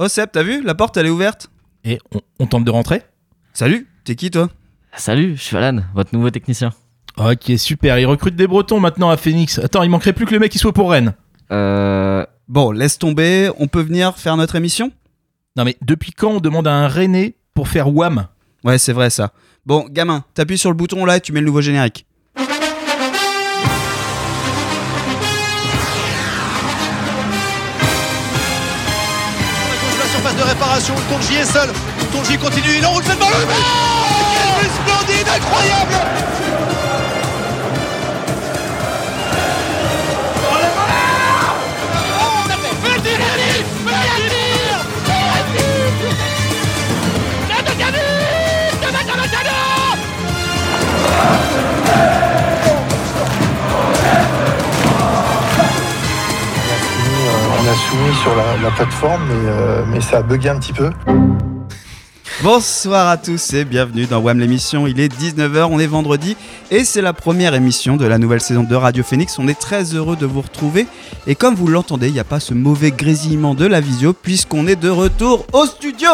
Oh Seb, t'as vu? La porte, elle est ouverte. Et on, on tente de rentrer? Salut, t'es qui toi? Salut, je suis Alan, votre nouveau technicien. Ok, super. Ils recrutent des Bretons maintenant à Phoenix. Attends, il manquerait plus que le mec qui soit pour Rennes. Euh. Bon, laisse tomber, on peut venir faire notre émission? Non mais depuis quand on demande à un Rennais pour faire Wham? Ouais, c'est vrai ça. Bon, gamin, t'appuies sur le bouton là et tu mets le nouveau générique. Réparation, Tonji est seul. Tonji continue, il enroule cette balle. Oh Quel but splendide, incroyable. Euh, soumis sur la, la plateforme, mais, euh, mais ça a bugué un petit peu. Bonsoir à tous et bienvenue dans WAM l'émission. Il est 19h, on est vendredi et c'est la première émission de la nouvelle saison de Radio Phoenix. On est très heureux de vous retrouver et comme vous l'entendez, il n'y a pas ce mauvais grésillement de la visio puisqu'on est de retour au studio.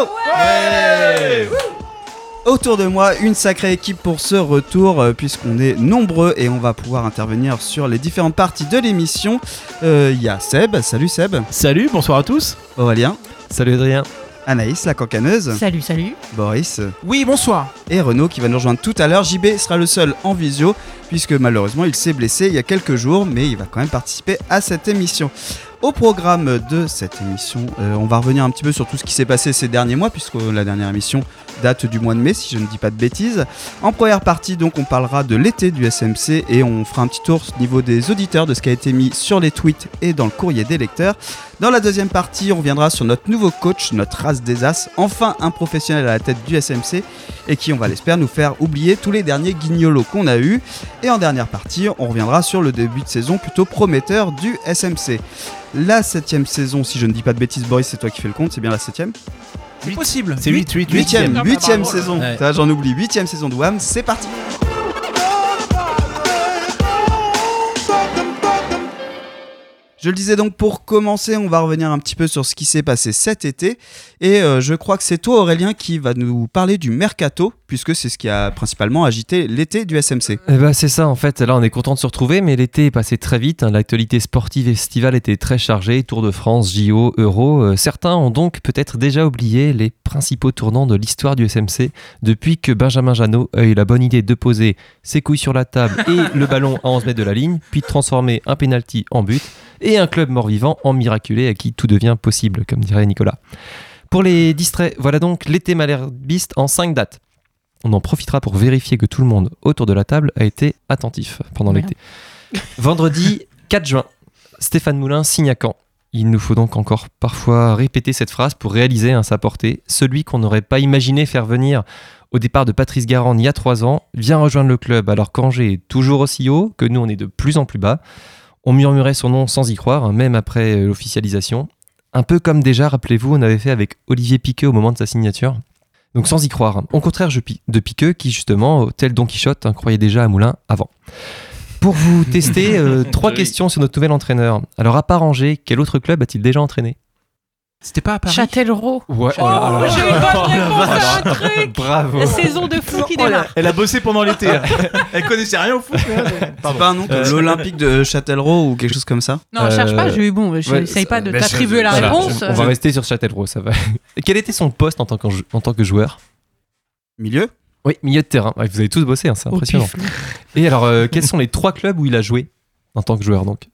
Autour de moi, une sacrée équipe pour ce retour, euh, puisqu'on est nombreux et on va pouvoir intervenir sur les différentes parties de l'émission. Euh, Il y a Seb, salut Seb, Salut, bonsoir à tous. Aurélien, Salut Adrien. Anaïs, la cancaneuse, Salut, salut. Boris Oui, bonsoir. et Renaud qui va nous rejoindre tout à l'heure. JB sera le seul en visio, puisque malheureusement il s'est blessé il y a quelques jours, mais il va quand même participer à cette émission. Au programme de cette émission, euh, on va revenir un petit peu sur tout ce qui s'est passé ces derniers mois, puisque la dernière émission date du mois de mai, si je ne dis pas de bêtises. En première partie, donc, on parlera de l'été du SMC et on fera un petit tour au niveau des auditeurs de ce qui a été mis sur les tweets et dans le courrier des lecteurs. Dans la deuxième partie, on reviendra sur notre nouveau coach, notre race des As, enfin un professionnel à la tête du SMC et qui, on va l'espérer, nous faire oublier tous les derniers guignolos qu'on a eus. Et en dernière partie, on reviendra sur le début de saison plutôt prometteur du SMC. La septième saison, si je ne dis pas de bêtises, Boris, c'est toi qui fais le compte, c'est bien la septième C'est possible. C'est 8, 8, 8. Huitième, Ah, bah, huitième bravo. saison. Ouais. Putain, J'en oublie. Huitième saison de WAM. C'est parti. Je le disais donc pour commencer, on va revenir un petit peu sur ce qui s'est passé cet été. Et euh, je crois que c'est toi Aurélien qui va nous parler du mercato, puisque c'est ce qui a principalement agité l'été du SMC. Eh ben, c'est ça en fait, là on est content de se retrouver, mais l'été est passé très vite, hein. l'actualité sportive estivale était très chargée, Tour de France, JO, Euro, Euh, certains ont donc peut-être déjà oublié les principaux tournants de l'histoire du SMC depuis que Benjamin Janot a eu la bonne idée de poser ses couilles sur la table et le ballon à 11 mètres de la ligne, puis de transformer un penalty en but et un club mort-vivant en miraculé à qui tout devient possible, comme dirait Nicolas. Pour les distraits, voilà donc l'été malherbiste en 5 dates. On en profitera pour vérifier que tout le monde autour de la table a été attentif pendant Voilà. l'été. Vendredi 4 juin, Stéphane Moulin signe à Caen. Il nous faut donc encore parfois répéter cette phrase pour réaliser sa portée. Celui qu'on n'aurait pas imaginé faire venir au départ de Patrice Garand il y a 3 ans vient rejoindre le club alors qu'Angers est toujours aussi haut, que nous on est de plus en plus bas. On murmurait son nom sans y croire, hein, même après euh, l'officialisation. Un peu comme déjà, rappelez-vous, on avait fait avec Olivier Piqueux au moment de sa signature. Donc sans y croire. Au contraire je de Piqueux qui justement, tel Don Quichotte, hein, croyait déjà à Moulin avant. Pour vous tester, euh, trois questions sur notre nouvel entraîneur. Alors à part Angers, quel autre club a-t-il déjà entraîné? C'était pas à Paris Châtellerault. Ouais. Oh, j'ai une bonne réponse à un truc. Bravo. La saison de fou qui démarre. Elle a bossé pendant l'été. Elle connaissait rien au foot. elle- C'est pas un nom Euh, l'Olympique de Châtellerault ou quelque chose comme ça Non, cherche pas, Euh, j'ai eu bon, je ouais, n'essaye pas de t'attribuer la Voilà, réponse. On va rester sur Châtellerault, ça va. Quel était son poste en tant, qu'en- en tant que joueur? Milieu? Oui, milieu de terrain. Ouais, vous avez tous bossé, hein, c'est impressionnant. Et alors, euh, quels sont les trois clubs où il a joué en tant que joueur donc?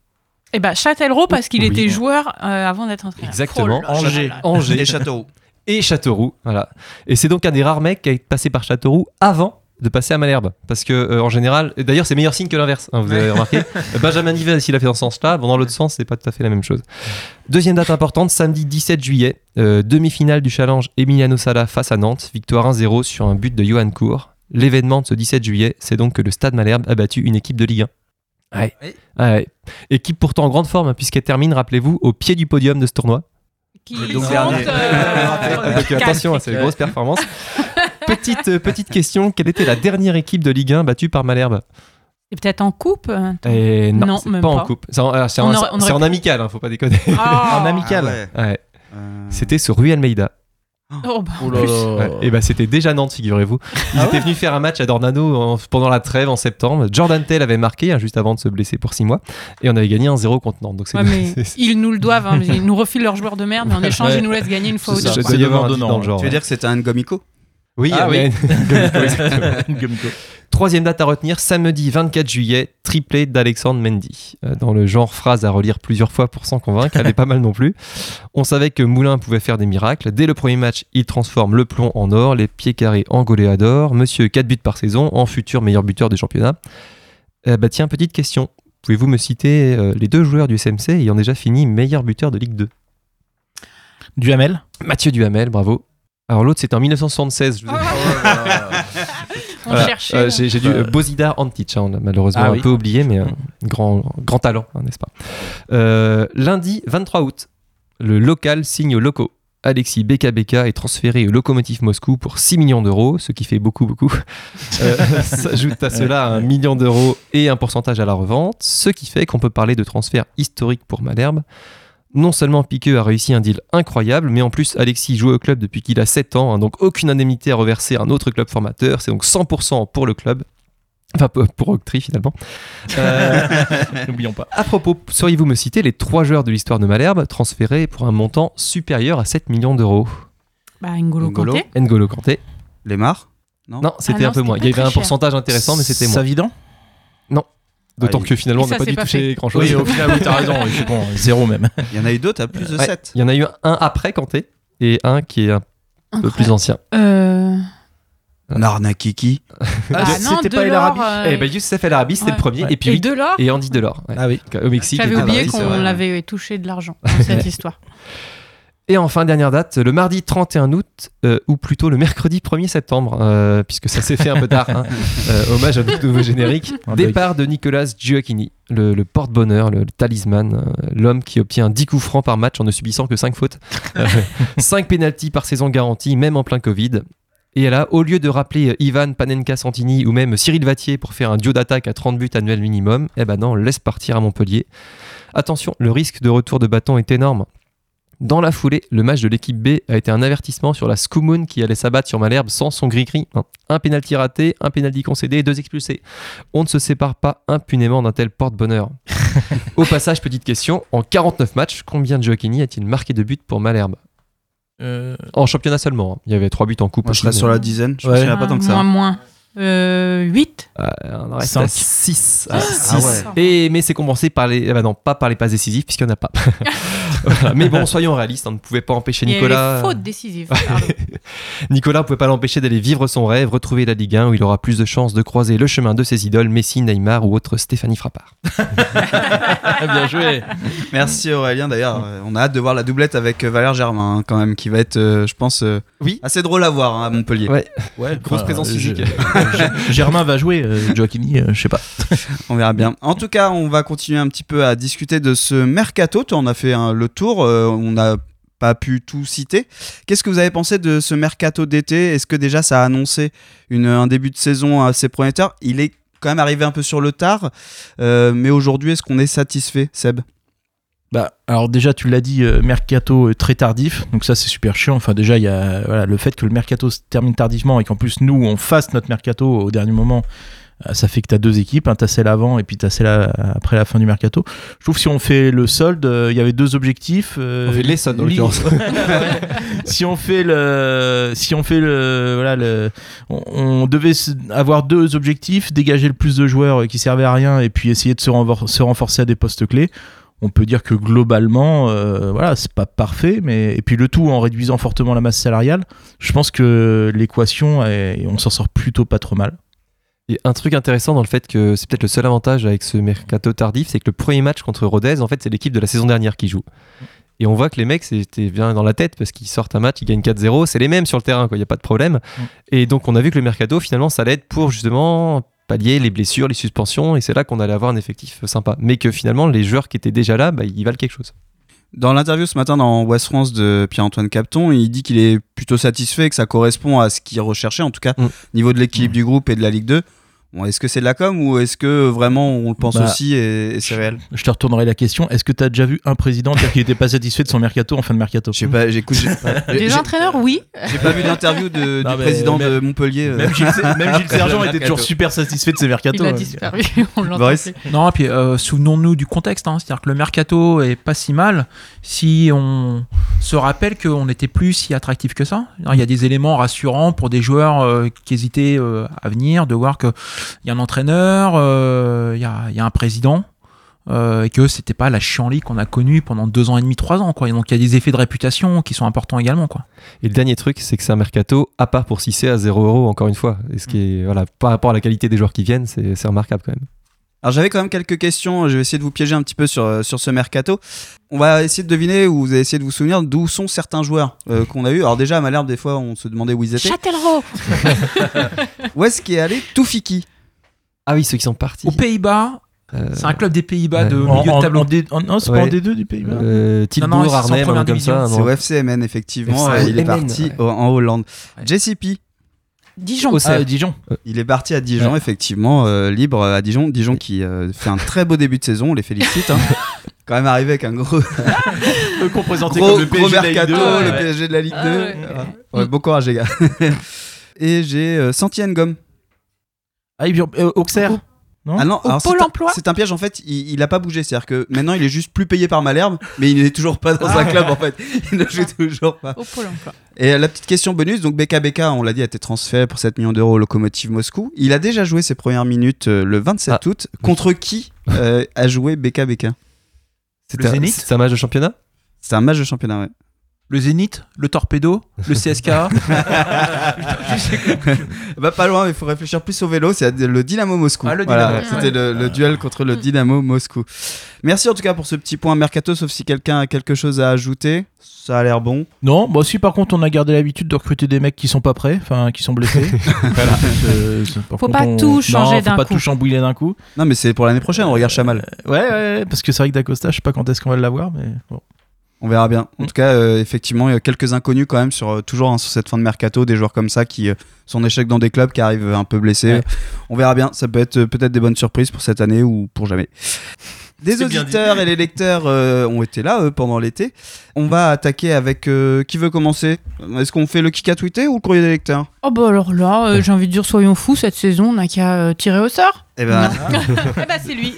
Eh ben Châtellerault parce qu'il Oui. était joueur euh, avant d'être entraîneur. Exactement. Oh Angers. Angers et Châteauroux. et Châteauroux. Voilà. Et c'est donc un des rares mecs qui est passé par Châteauroux avant de passer à Malherbe. Parce que, euh, en général, et d'ailleurs, c'est meilleur signe que l'inverse. hein, vous avez remarqué Benjamin Nivel, s'il a fait dans ce sens-là, bon, dans l'autre sens, c'est pas tout à fait la même chose. Deuxième date importante, samedi 17 juillet, euh, demi-finale du challenge Emiliano Sala face à Nantes, victoire 1-0 sur un but de Johan Cour. L'événement de ce 17 juillet, c'est donc que le Stade Malherbe a battu une équipe de Ligue 1. Ouais. Oui. Ouais. Équipe pourtant en grande forme, hein, puisqu'elle termine, rappelez-vous, au pied du podium de ce tournoi. Qui donc euh, Donc quatre attention, c'est une grosse performance. petite, euh, petite question, quelle était la dernière équipe de Ligue 1 battue par Malherbe? Et peut-être en coupe euh, Et non, Non, c'est même pas, en coupe. C'est en, alors, c'est On en- aurait- amical, hein, faut pas déconner. Ah. En amical. Ah ouais. Ouais. Euh, C'était sur Rui Almeida. Oh, bah, Oh là plus. là. Ouais, et bah c'était déjà Nantes, figurez-vous. Ils étaient venus faire un match à Dornano en- pendant la trêve en septembre. Jordan Tell avait marqué hein, juste avant de se blesser pour 6 mois. Et on avait gagné un 0 contre Nantes. Donc Ouais, mais ils nous le doivent. hein, ils nous refilent leurs joueurs de merde, mais en échange, Ouais. ils nous laissent gagner une fois ou deux. Tu veux dire que c'était un Gomico Oui, Ah Gumiko. Troisième date à retenir, samedi 24 juillet, triplé d'Alexandre Mendy. Euh, Dans le genre phrase à relire plusieurs fois pour s'en convaincre, elle est pas mal non plus. On savait que Moulin pouvait faire des miracles. Dès le premier match, il transforme le plomb en or, les pieds carrés en goléador. Monsieur 4 buts par saison, en futur meilleur buteur du championnat. Euh, bah tiens, petite question. Pouvez-vous me citer euh, les deux joueurs du SMC ayant déjà fini meilleur buteur de Ligue 2 Duhamel. Mathieu Duhamel, bravo. Alors l'autre, c'était en 1976. je vous ai- On Voilà. cherchait. Euh, j'ai j'ai dû euh, Bozidar Antic, hein, on malheureusement Ah un oui. peu oublié, mais euh, grand, grand talent, hein, n'est-ce pas? Euh, Lundi 23 août, le local signe au loco. Alexis Beka est transféré au Lokomotiv Moscou pour 6 millions d'euros, ce qui fait beaucoup, beaucoup. Euh, S'ajoute à cela un million d'euros et un pourcentage à la revente, ce qui fait qu'on peut parler de transfert historique pour Malherbe. Non seulement Piqueux a réussi un deal incroyable, mais en plus Alexis joue au club depuis qu'il a 7 ans, hein, donc aucune indemnité à reverser à un autre club formateur, c'est donc 100% pour le club. Enfin, pour Octree finalement. Euh, N'oublions pas. à propos, sauriez-vous me citer les trois joueurs de l'histoire de Malherbe transférés pour un montant supérieur à 7 millions d'euros? Bah, N'Golo N'Golo. Kanté. N'Golo Kanté Lemar? Non. Non, c'était Ah non, un peu c'était moins. Il y avait un cher. pourcentage intéressant, mais c'était moins. Savidan? D'autant Ah, que finalement, on n'a pas dû pas toucher fait. grand-chose. Oui, au final, oui, t'as raison. oui, c'est bon, zéro même. Il y en a eu d'autres à plus de Ouais, 7. Il y en a eu un après Kanté et un qui est un peu plus ancien. Euh... Narnakiki. Bah, non, C'était pas El Arabi euh, Eh ben Youssef El Arabi, c'était ouais. le premier. Ouais. Et puis Et Delors et Andy Delors. ouais. Ah oui. Au Mexique. J'avais oublié qu'on l'avait touché de l'argent dans cette histoire. Et enfin, dernière date, le mardi 31 août, euh, ou plutôt le mercredi 1er septembre, euh, puisque ça s'est fait un peu tard. hein. Euh, hommage à notre nouveau générique. Départ de Nicolas Gioacchini, le, le porte-bonheur, le, le talisman, l'homme qui obtient 10 coups francs par match en ne subissant que 5 fautes. 5 pénalties par saison garantie, même en plein Covid. Et là, au lieu de rappeler Ivan Panenka Santini ou même Cyril Vatier pour faire un duo d'attaque à 30 buts annuels minimum, eh ben non, laisse partir à Montpellier. Attention, le risque de retour de bâton est énorme. Dans la foulée, le match de l'équipe B a été un avertissement sur la Scoumoun qui allait s'abattre sur Malherbe sans son gris-gris. hein. Un pénalty raté, un pénalty concédé et deux expulsés. On ne se sépare pas impunément d'un tel porte-bonheur. Au passage, petite question, en 49 matchs, combien de Joaquini a-t-il marqué de buts pour Malherbe Euh, En championnat seulement, hein. il y avait 3 buts en coupe. Moi, je serais sur la dizaine. Je Ouais. me souviens pas tant que ça. Moins, moins. Euh, 8 Euh, on en reste Cinq. à 6. Ah ouais. Et, mais c'est compensé par les. eh ben non, pas par les passes décisives, puisqu'il n'y en a pas. Voilà. Mais bon, soyons réalistes, on ne pouvait pas empêcher Il y a Nicolas. décisives. pardon. Nicolas ne pouvait pas l'empêcher d'aller vivre son rêve, retrouver la Ligue 1 où il aura plus de chances de croiser le chemin de ses idoles, Messi, Neymar ou autre Stéphanie Frappard. Bien joué. Merci Aurélien. D'ailleurs, euh, on a hâte de voir la doublette avec euh, Valère Germain, hein, quand même, qui va être, euh, je pense, euh, Oui. assez drôle à voir hein, à Montpellier. Ouais. Ouais, Grosse présence physique. je- Germain va jouer, euh, Joaquini, euh, je sais pas. On verra bien. En tout cas, on va continuer un petit peu à discuter de ce mercato. Toi, on a fait hein, le tour. euh, on n'a pas pu tout citer. Qu'est-ce que vous avez pensé de ce mercato d'été? Est-ce que déjà ça a annoncé une, un début de saison assez prometteur Il est quand même arrivé un peu sur le tard. euh, mais aujourd'hui, est-ce qu'on est satisfait, Seb? Bah, alors déjà, tu l'as dit, euh, mercato très tardif, donc ça c'est super chiant. Enfin, déjà, il y a le fait que le mercato se termine tardivement et qu'en plus nous on fasse notre mercato au dernier moment, ça fait que tu as deux équipes, hein, tu as celle avant et puis tu as celle à- après la fin du mercato. Je trouve que si on fait le solde, euh, il y avait deux objectifs. euh, On fait les soldes, si on fait le, si on fait le, voilà, le, on, on devait avoir deux objectifs dégager le plus de joueurs euh, qui servaient à rien et puis essayer de se, renfor- se renforcer à des postes clés on peut dire que globalement, euh, voilà, c'est pas parfait, mais et puis le tout en réduisant fortement la masse salariale, je pense que l'équation, est- on s'en sort plutôt pas trop mal. Et un truc intéressant dans le fait que c'est peut-être le seul avantage avec ce mercato tardif, c'est que le premier match contre Rodez, en fait, c'est l'équipe de la saison dernière qui joue. Et on voit que les mecs, c'était bien dans la tête parce qu'ils sortent un match, ils gagnent 4-0, c'est les mêmes sur le terrain, quoi, il n'y a pas de problème. Mm. Et donc, on a vu que le mercato, finalement, ça l'aide pour justement pallier les blessures, les suspensions, et c'est là qu'on allait avoir un effectif sympa. Mais que finalement, les joueurs qui étaient déjà là, bah, ils valent quelque chose. Dans l'interview ce matin dans West France de Pierre-Antoine Capton, il dit qu'il est plutôt satisfait, que ça correspond à ce qu'il recherchait, en tout cas Mm. au niveau de l'équilibre du groupe et de la Ligue 2. Bon, est-ce que c'est de la com ou est-ce que vraiment on le pense Bah, aussi et, et c'est réel Je te retournerai la question. Est-ce que tu as déjà vu un président dire qu'il n'était pas satisfait de son mercato en fin de mercato Je sais pas, j'écoute. Des entraîneurs, oui. J'ai pas vu d'interview du mais président même- de Montpellier. euh. Même Gilles, même Gilles Sergent était toujours super satisfait de ses mercato. Il a hein. disparu. On l'entend. Non, et puis euh, souvenons-nous du contexte, hein. c'est-à-dire que le mercato est pas si mal si on se rappelle qu'on n'était plus si attractif que ça. Il y a des éléments rassurants pour des joueurs euh, qui hésitaient euh, à venir, de voir qu'il y a un entraîneur, euh, il y, a, un président. et que c'était pas la chienlit qu'on a connue pendant deux ans et demi, trois ans. Donc il y a des effets de réputation qui sont importants également. Et le dernier truc, c'est que c'est un mercato à part pour Cissé à 0 euros, encore une fois. Ce voilà, par rapport à la qualité des joueurs qui viennent, c'est remarquable quand même. Alors j'avais quand même quelques questions, je vais essayer de vous piéger un petit peu sur, euh, sur ce mercato. On va essayer de deviner ou vous allez essayer de vous souvenir d'où sont certains joueurs euh, qu'on a eu. Alors déjà à Malherbe des fois on se demandait où ils étaient. Châtellerault. Où est-ce qu'est allé Toufiki Ah oui, ceux qui sont partis. Aux Pays-Bas, Euh, c'est un club des Pays-Bas ouais. de En, milieu en- de tableau. en D- en- non, c'est Ouais. pas en D2 du Pays-Bas? euh, Non, Tilbourg, Arnhem, comme ça. C'est non au FCMN effectivement, FCMN, euh, il est parti ouais. au- en Hollande. JCP, Dijon. Au Ah. Dijon. il est parti à Dijon Ouais. effectivement, euh, libre à Dijon. Dijon qui euh, fait un très beau début de saison, on les félicite. hein. Quand même arrivé avec un gros, qu'on présentait gros, comme le gros PSG de la Ligue mercato, 2. le ouais. PSG de la Ligue 2. Ah ouais. Ouais, bon courage les gars. Et j'ai euh, Santi Ngom. Ah, euh, Auxerre. Non Ah non, Au alors Pôle c'est un- emploi C'est un piège en fait, il, il a pas bougé, c'est-à-dire que maintenant il est juste plus payé par Malherbe, mais il n'est toujours pas dans un club en fait. Il ne joue toujours pas. Au Pôle emploi. Et euh, la petite question bonus, donc BKBK, on l'a dit, a été transféré pour 7 millions d'euros au Lokomotiv Moscou. Il a déjà joué ses premières minutes euh, le 27 Ah. août. Contre qui euh, a joué BKBK C'était un- Zénith? C'est un match de championnat? C'était un match de championnat, ouais. Le Zénith, le Torpedo, le CSKA. Bah pas loin, mais il faut réfléchir plus au vélo, c'est le Dynamo Moscou. Ah, le Voilà, Dynamo, C'était le, le duel contre le Dynamo Moscou. Merci en tout cas pour ce petit point mercato, sauf si quelqu'un a quelque chose à ajouter. Ça a l'air bon. Non, bah si par contre on a gardé l'habitude de recruter des mecs qui sont pas prêts, enfin qui sont blessés. voilà. Euh, Faut contre, pas on- tout changer Non, d'un Faut pas coup. tout chambouiller d'un coup. Non mais c'est pour l'année prochaine, on regarde Chamal. Ouais, ouais, ouais, parce que c'est vrai que Dacosta, je sais pas quand est-ce qu'on va l'avoir, mais bon. On verra bien. En Mm. tout cas, euh, effectivement, il y a quelques inconnus quand même sur euh, toujours hein, sur cette fin de mercato, des joueurs comme ça qui euh, sont en échec dans des clubs, qui arrivent un peu blessés. Ouais. On verra bien. Ça peut être euh, peut-être des bonnes surprises pour cette année ou pour jamais. Bien auditeurs et les lecteurs euh, ont été là eux, pendant l'été. On va attaquer avec euh, qui veut commencer? Est-ce qu'on fait le kick à tweeter ou le courrier des lecteurs? Oh bah alors là, euh, j'ai envie de dire soyons fous cette saison, on n'a qu'à euh, tirer au sort. Eh ben, Eh bah c'est lui.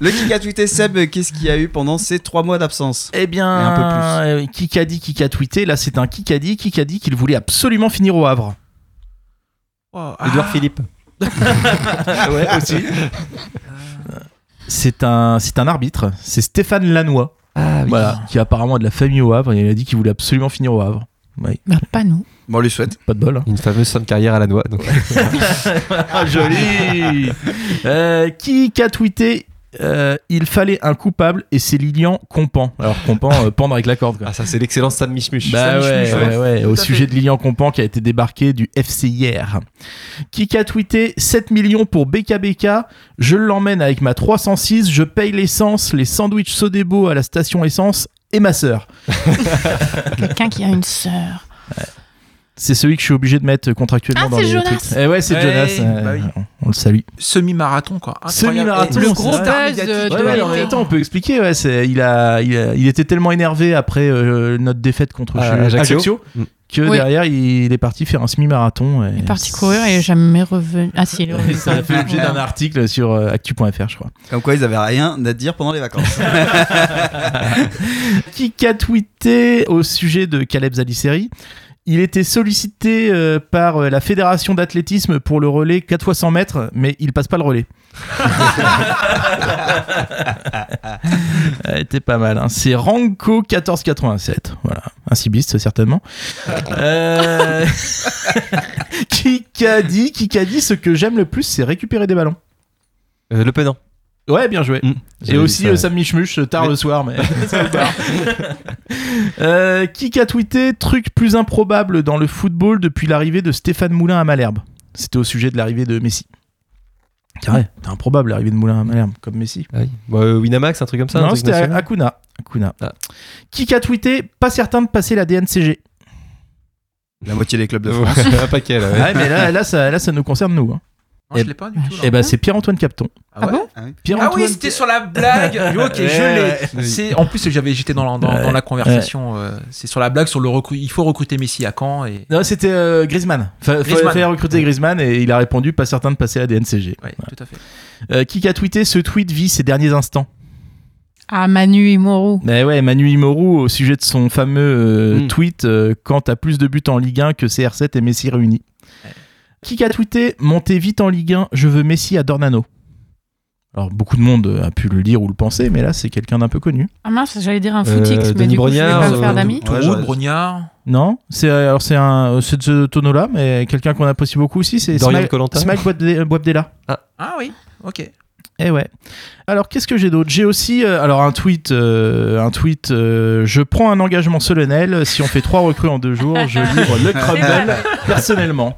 le kick à tweeter, Seb, qu'est-ce qu'il y a eu pendant ces trois mois d'absence? Eh bien, Et un peu plus. qui a dit, qui a tweeté Là, c'est un qui a dit, qui a dit qu'il voulait absolument finir au Havre. Oh, Edouard ah, Philippe. ouais, aussi. C'est un, c'est un arbitre, c'est Stéphane Lannoy, Ah oui. voilà, qui apparemment a de la famille au Havre, et il a dit qu'il voulait absolument finir au Havre. Bah pas nous. Bon, on lui souhaite. pas de bol. hein. Une fameuse fin de carrière à la noix. Donc. Ah, joli Euh, Qui a tweeté euh, Il fallait un coupable et c'est Lilian Compan. Alors Compan, euh, pendre avec la corde. Quoi. Ah, ça, c'est l'excellent Sam Michmuch. Bah Sam ouais, Michmuch, ouais, ouais. ouais, au sujet fait. de Lilian Compan qui a été débarqué du FC hier. Qui a tweeté 7 millions pour BKBK, je l'emmène avec ma 306, je paye l'essence, les sandwichs Sodebo à la station essence et ma sœur. Quelqu'un qui a une sœur. C'est celui que je suis obligé de mettre contractuellement Ah, dans les Jonas. tweets. Eh ouais, c'est Ouais, Jonas. euh, bah oui. on, on le salue. Semi-marathon, quoi. Semi-marathon, le gros star de- Ouais, on peut expliquer. Ouais, c'est, il, a, il, a- il était tellement énervé après euh, notre défaite contre Ah, chez- Ajaccio. Mm. que Oui. derrière, il est parti faire un semi-marathon. et Il est parti courir et jamais revenu. Ah si, il est revenu. ça a fait l'objet d'un article sur euh, actu.fr, je crois. Comme quoi, ils avaient rien à dire pendant les vacances. Qui a tweeté au sujet de Caleb Zaliseri? Il était sollicité euh, par euh, la fédération d'athlétisme pour le relais 4 fois 100 mètres, mais il passe pas le relais. Était pas mal. hein. C'est Ranko 1487. Voilà, un cibiste certainement. Euh, qui a dit, qui a dit ce que j'aime le plus, c'est récupérer des ballons. Euh, le Penant. Ouais, bien joué. Mm. Et aussi ça. euh, Sam Michmuch euh, tard le soir, mais ça va tard. Euh, qui a tweeté truc plus improbable dans le football depuis l'arrivée de Stéphane Moulin à Malherbe? C'était au sujet de l'arrivée de Messi. Carré, c'est improbable l'arrivée de Moulin à Malherbe, comme Messi. Ah oui. Bon, euh, Winamax, un truc comme ça non, c'était Akuna. Akuna. Ah. Qui a tweeté pas certain de passer la DNCG La moitié des clubs de France. un paquet là. ouais. Ouais, mais là, là, ça, là, ça nous concerne nous. Hein. Non, Eh je l'ai pas du tout. Et ben, c'est Pierre-Antoine Capton. Ah ouais bon Ah oui. Ah oui, c'était sur la blague. ok, je Ouais, l'ai. C'est en plus j'avais j'étais dans, la- dans, Ouais. dans la conversation. euh, c'est sur la blague sur le recru- Il faut recruter Messi à Caen et. Non, c'était euh, Griezmann. Fa- Griezmann. fallait recruter Griezmann et il a répondu pas certain de passer à la DNCG. Ouais, tout à fait. Euh, qui a tweeté ce tweet vit ses derniers instants Ah, Manu Imoru. Mais ouais, Manu Imoru au sujet de son fameux euh, Mm. tweet euh, quand t'as plus de buts en Ligue 1 que CR7 et Messi réunis. Qui a tweeté Montez vite en Ligue 1, je veux Messi à Dornano. Alors beaucoup de monde euh, a pu le lire ou le penser, mais là c'est quelqu'un d'un peu connu. Ah mince, j'allais dire un Euh, footix, mais Denis du coup, je vais Brognard, pas me faire euh, d'amis. Ouais, Brognard. Non, c'est euh, alors c'est un c'est de ce tonneau-là, mais quelqu'un qu'on apprécie beaucoup aussi, c'est Dorian Smile- Boabdella. Ah oui, ok. Eh ouais. Alors qu'est-ce que j'ai d'autre? J'ai aussi euh, alors un tweet, euh, un tweet. euh, je prends un engagement solennel. Si on fait trois recrues en deux jours, je livre le crumble personnellement.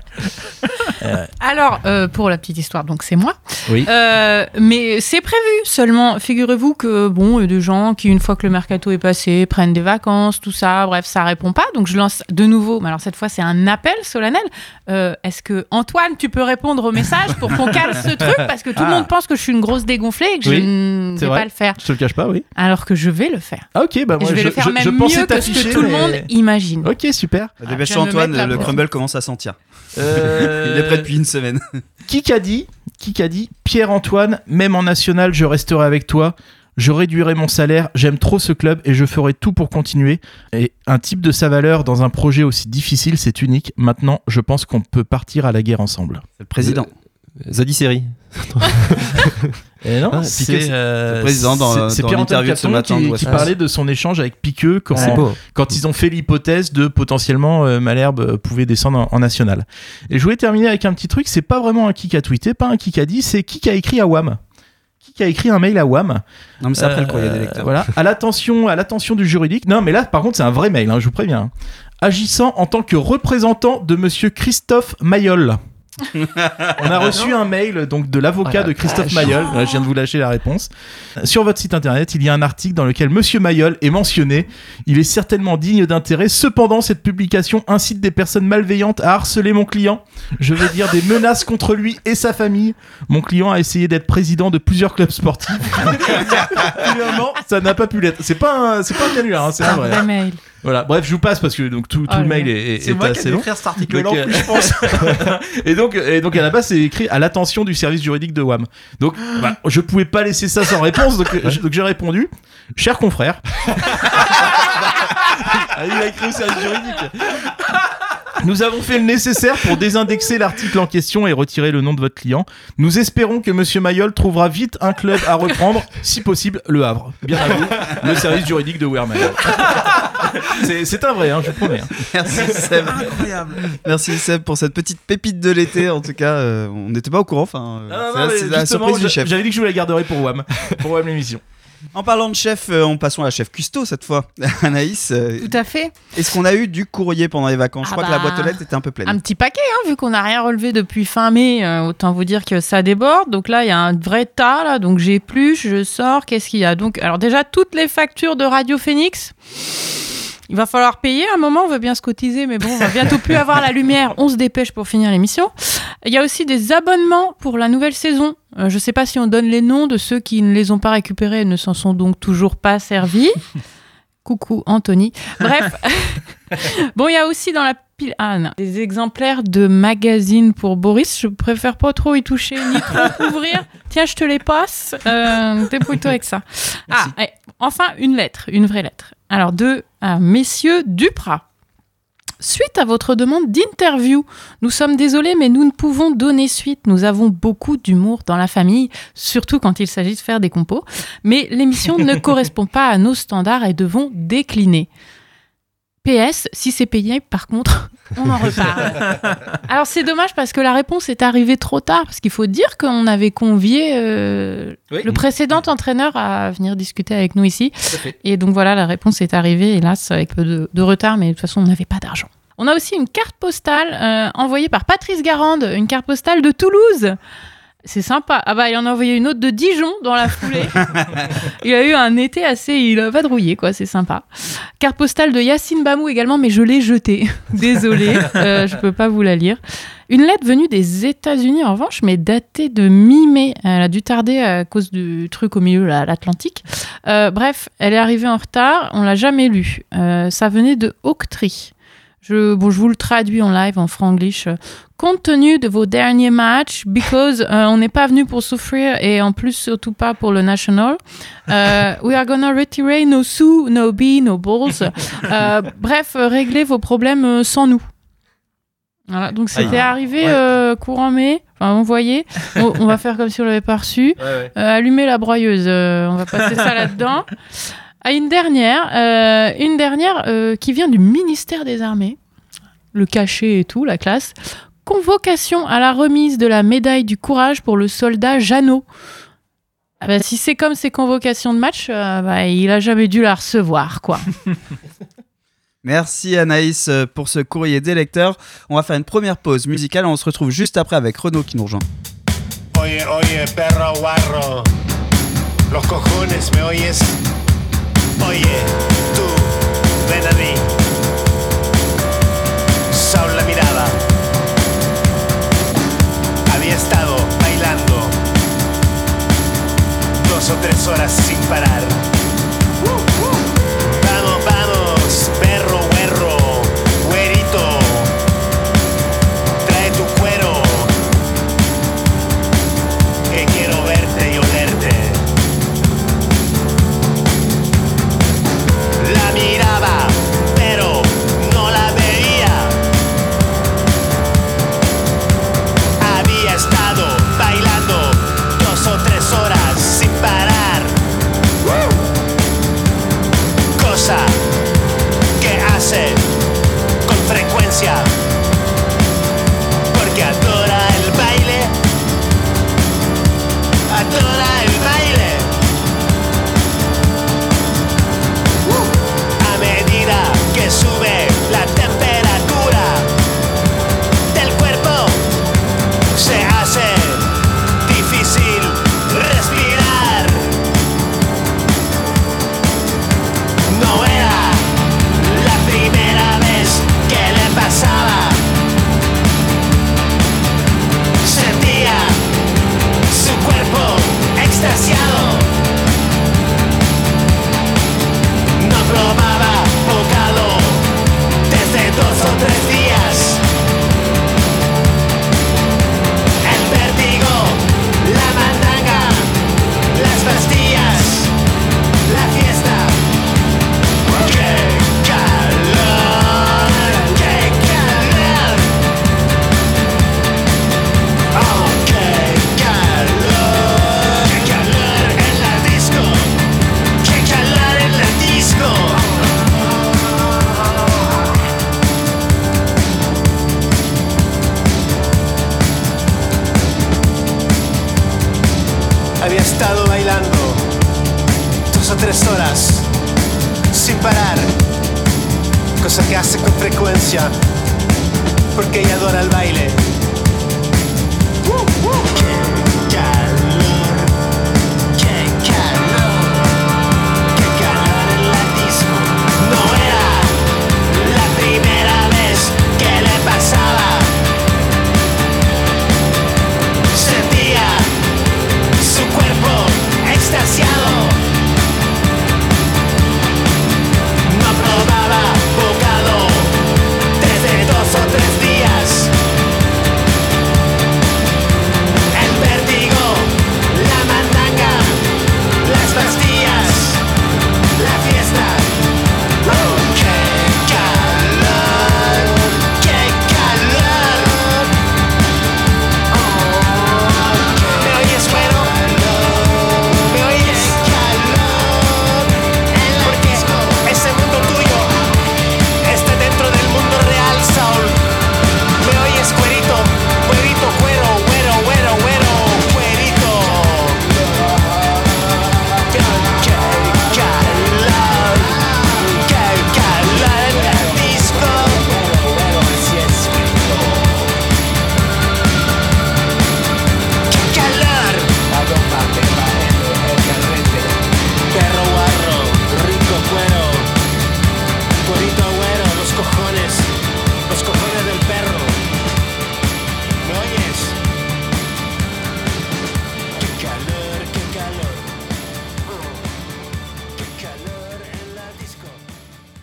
Alors, euh, pour la petite histoire, donc c'est moi. Oui. Euh, mais c'est prévu seulement. Figurez-vous que, bon, il y a des gens qui, une fois que le mercato est passé, prennent des vacances, tout ça. Bref, ça répond pas. Donc, je lance de nouveau. Mais alors, cette fois, c'est un appel solennel. Euh, Est-ce que, Antoine, tu peux répondre au message pour qu'on cale ce truc? Parce que tout le Ah. monde pense que je suis une grosse dégonflée et que Oui, je ne vais vrai. pas le faire. Je te le cache pas, oui. Alors que je vais le faire. Ah ok, bah Et moi je vais le faire même je mieux que ce que tout le monde imagine. Ok, super. Ah, Antoine, le crumble commence à sentir. Euh, Il est depuis une semaine. Qui qu'a dit Qui qu'a dit Pierre-Antoine, même en national, je resterai avec toi. Je réduirai mon salaire, j'aime trop ce club et je ferai tout pour continuer. Et un type de sa valeur dans un projet aussi difficile, c'est unique. Maintenant, je pense qu'on peut partir à la guerre ensemble. C'est le président. Zadi Seri. Et non, Ah, c'est euh, c'est président dans- c'est- l'interview de ce matin qui, parlait de son échange avec Piqueux quand, C'est beau. quand ils ont fait l'hypothèse de potentiellement euh, Malherbe euh, pouvait descendre en, en national. Et je voulais terminer avec un petit truc, c'est pas vraiment un qui a tweeté, pas un qui a dit, c'est qui a écrit à WAM. Qui a écrit un mail à WAM Non, mais c'est après le courrier des lecteurs. Voilà, à l'attention, à l'attention du juridique. Non, mais là, par contre, c'est un vrai mail, hein, je vous préviens. hein. Agissant en tant que représentant de Monsieur Christophe Mayol. On a reçu un mail donc de l'avocat Oh de Christophe. Mayol. Je viens de vous lâcher la réponse. Sur votre site internet, il y a un article dans lequel Monsieur Mayol est mentionné. Il est certainement digne d'intérêt. Cependant, cette publication incite des personnes malveillantes à harceler mon client. Je veux dire des menaces contre lui et sa famille. Mon client a essayé d'être président de plusieurs clubs sportifs. Finalement, ça n'a pas pu l'être. C'est pas un, c'est pas un canular, hein, c'est un. Vrai mail. Voilà. Bref, je vous passe parce que donc tout, tout Oh le mail est, est- C'est est moi qui assez long. cet article-là Donc, en euh, plus, je pense. et donc, et donc à la base, c'est écrit à l'attention du service juridique de WAM. Donc, bah, je pouvais pas laisser ça sans réponse, donc, donc j'ai répondu, cher confrère. Ah, il a écrit au service juridique. Nous avons fait le nécessaire pour désindexer l'article en question et retirer le nom de votre client. Nous espérons que Monsieur Mayol trouvera vite un club à reprendre, si possible Le Havre. Bien à vous, le service juridique de Wehrmann. C'est un vrai, hein, je vous promets. hein. Merci Seb. Incroyable. Merci Seb pour cette petite pépite de l'été. En tout cas, euh, on n'était pas au courant. Enfin, euh, c'est la- la surprise du chef. J'avais dit que je vous la garderais pour WAM. Pour WAM l'émission. En parlant de chef, euh, on passons à la chef Custo cette fois. Anaïs, euh, Tout à fait. est-ce qu'on a eu du courrier pendant les vacances? Je Ah crois que la bah, boîte aux lettres était un peu pleine. Un petit paquet, hein, vu qu'on n'a rien relevé depuis fin mai, euh, autant vous dire que ça déborde. Donc là, il y a un vrai tas, là, donc j'épluche, je sors, qu'est-ce qu'il y a? Donc, alors déjà, toutes les factures de Radio Phoenix, il va falloir payer à un moment, on veut bien se cotiser, mais bon, on va bientôt plus avoir la lumière, on se dépêche pour finir l'émission. Il y a aussi des abonnements pour la nouvelle saison. Euh, je sais pas si on donne les noms de ceux qui ne les ont pas récupérés et ne s'en sont donc toujours pas servis. Coucou Anthony. Bref. bon, il y a aussi dans la pile ah, non, des exemplaires de magazines pour Boris. Je préfère pas trop y toucher ni trop ouvrir. Tiens, je te les passe. Euh, Débrouille-toi avec ça. Ah, et enfin, une lettre, une vraie lettre. Alors, de à messieurs Duprat. Suite à votre demande d'interview, nous sommes désolés, mais nous ne pouvons donner suite. Nous avons beaucoup d'humour dans la famille, surtout quand il s'agit de faire des compos. Mais l'émission ne correspond pas à nos standards et devons décliner. PS, si c'est payé, par contre, on en reparle. Alors c'est dommage parce que la réponse est arrivée trop tard, parce qu'il faut dire qu'on avait convié euh, Oui. le précédent entraîneur à venir discuter avec nous ici. Et donc voilà, la réponse est arrivée, hélas, avec peu de, de retard, mais de toute façon, on n'avait pas d'argent. On a aussi une carte postale euh, envoyée par Patrice Garande, une carte postale de Toulouse. C'est sympa. Ah bah, il en a envoyé une autre de Dijon dans la foulée. il a eu un été assez. Il a vadrouillé, quoi. C'est sympa. Carte postale de Yacine Bamou également, mais je l'ai jetée. Désolée, euh, je peux pas vous la lire. Une lettre venue des États-Unis, en revanche, mais datée de mi-mai. Elle a dû tarder à cause du truc au milieu, l'Atlantique. Euh, bref, elle est arrivée en retard. On l'a jamais lue. Euh, ça venait de Octree. Je, bon, je vous le traduis en live en franglish. Compte tenu de vos derniers matchs, because euh, on n'est pas venu pour souffrir et en plus surtout pas pour le national, euh, we are gonna retire no sous, no B, no balls. Euh, bref, réglez vos problèmes euh, sans nous. Voilà, donc c'était arrivé Ouais. euh, courant mai, enfin. On, on va faire comme si on l'avait pas reçu. Euh, allumer la broyeuse, euh, on va passer ça là-dedans. À une dernière, euh, une dernière euh, qui vient du ministère des Armées, le cachet et tout, la classe. Convocation à la remise de la médaille du courage pour le soldat Jeannot. Ah bah, si c'est comme ces convocations de match, euh, bah, il a jamais dû la recevoir, quoi. Merci Anaïs pour ce courrier des lecteurs. On va faire une première pause musicale. On se retrouve juste après avec Renaud qui nous rejoint. Oye, oye, perro guarro, los cojones, ¿me oyes? Oye, tú, ven a mí. Saul la miraba. Había estado bailando dos o tres horas sin parar. Porque ella adora el baile.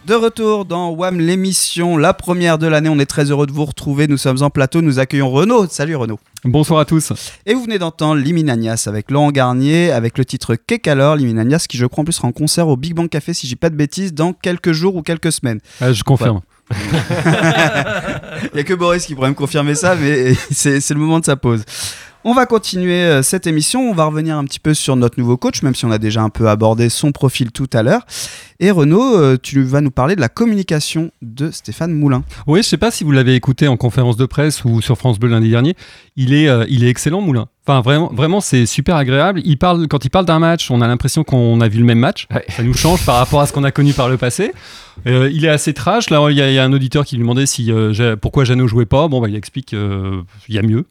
De retour dans WAM l'émission, la première de l'année. On est très heureux de vous retrouver. Nous sommes en plateau. Nous accueillons Renaud. Salut Renaud. Bonsoir à tous. Et vous venez d'entendre Liminanias avec Laurent Garnier avec le titre Qu'est alors Liminanias qui je crois en plus sera en concert au Big Bang Café si j'ai pas de bêtises dans quelques jours ou quelques semaines. Ah, je confirme. Il n'y a que Boris qui pourrait me confirmer ça, mais c'est le moment de sa pause. On va continuer euh, cette émission, on va revenir un petit peu sur notre nouveau coach, même si on a déjà un peu abordé son profil tout à l'heure. Et Renaud, euh, tu vas nous parler de la communication de Stéphane Moulin. Oui, je sais pas si vous l'avez écouté en conférence de presse ou sur France Bleu lundi dernier. Il est, euh, il est excellent, Moulin. Enfin, vraiment, vraiment c'est super agréable. Il parle, quand il parle d'un match, on a l'impression qu'on a vu le même match. Ça nous change par rapport à ce qu'on a connu par le passé. Euh, il est assez trash. Là, il y, a- il y a un auditeur qui lui demandait si, euh, pourquoi Jeannot jouait pas. Bon, bah, il explique qu'il y a mieux.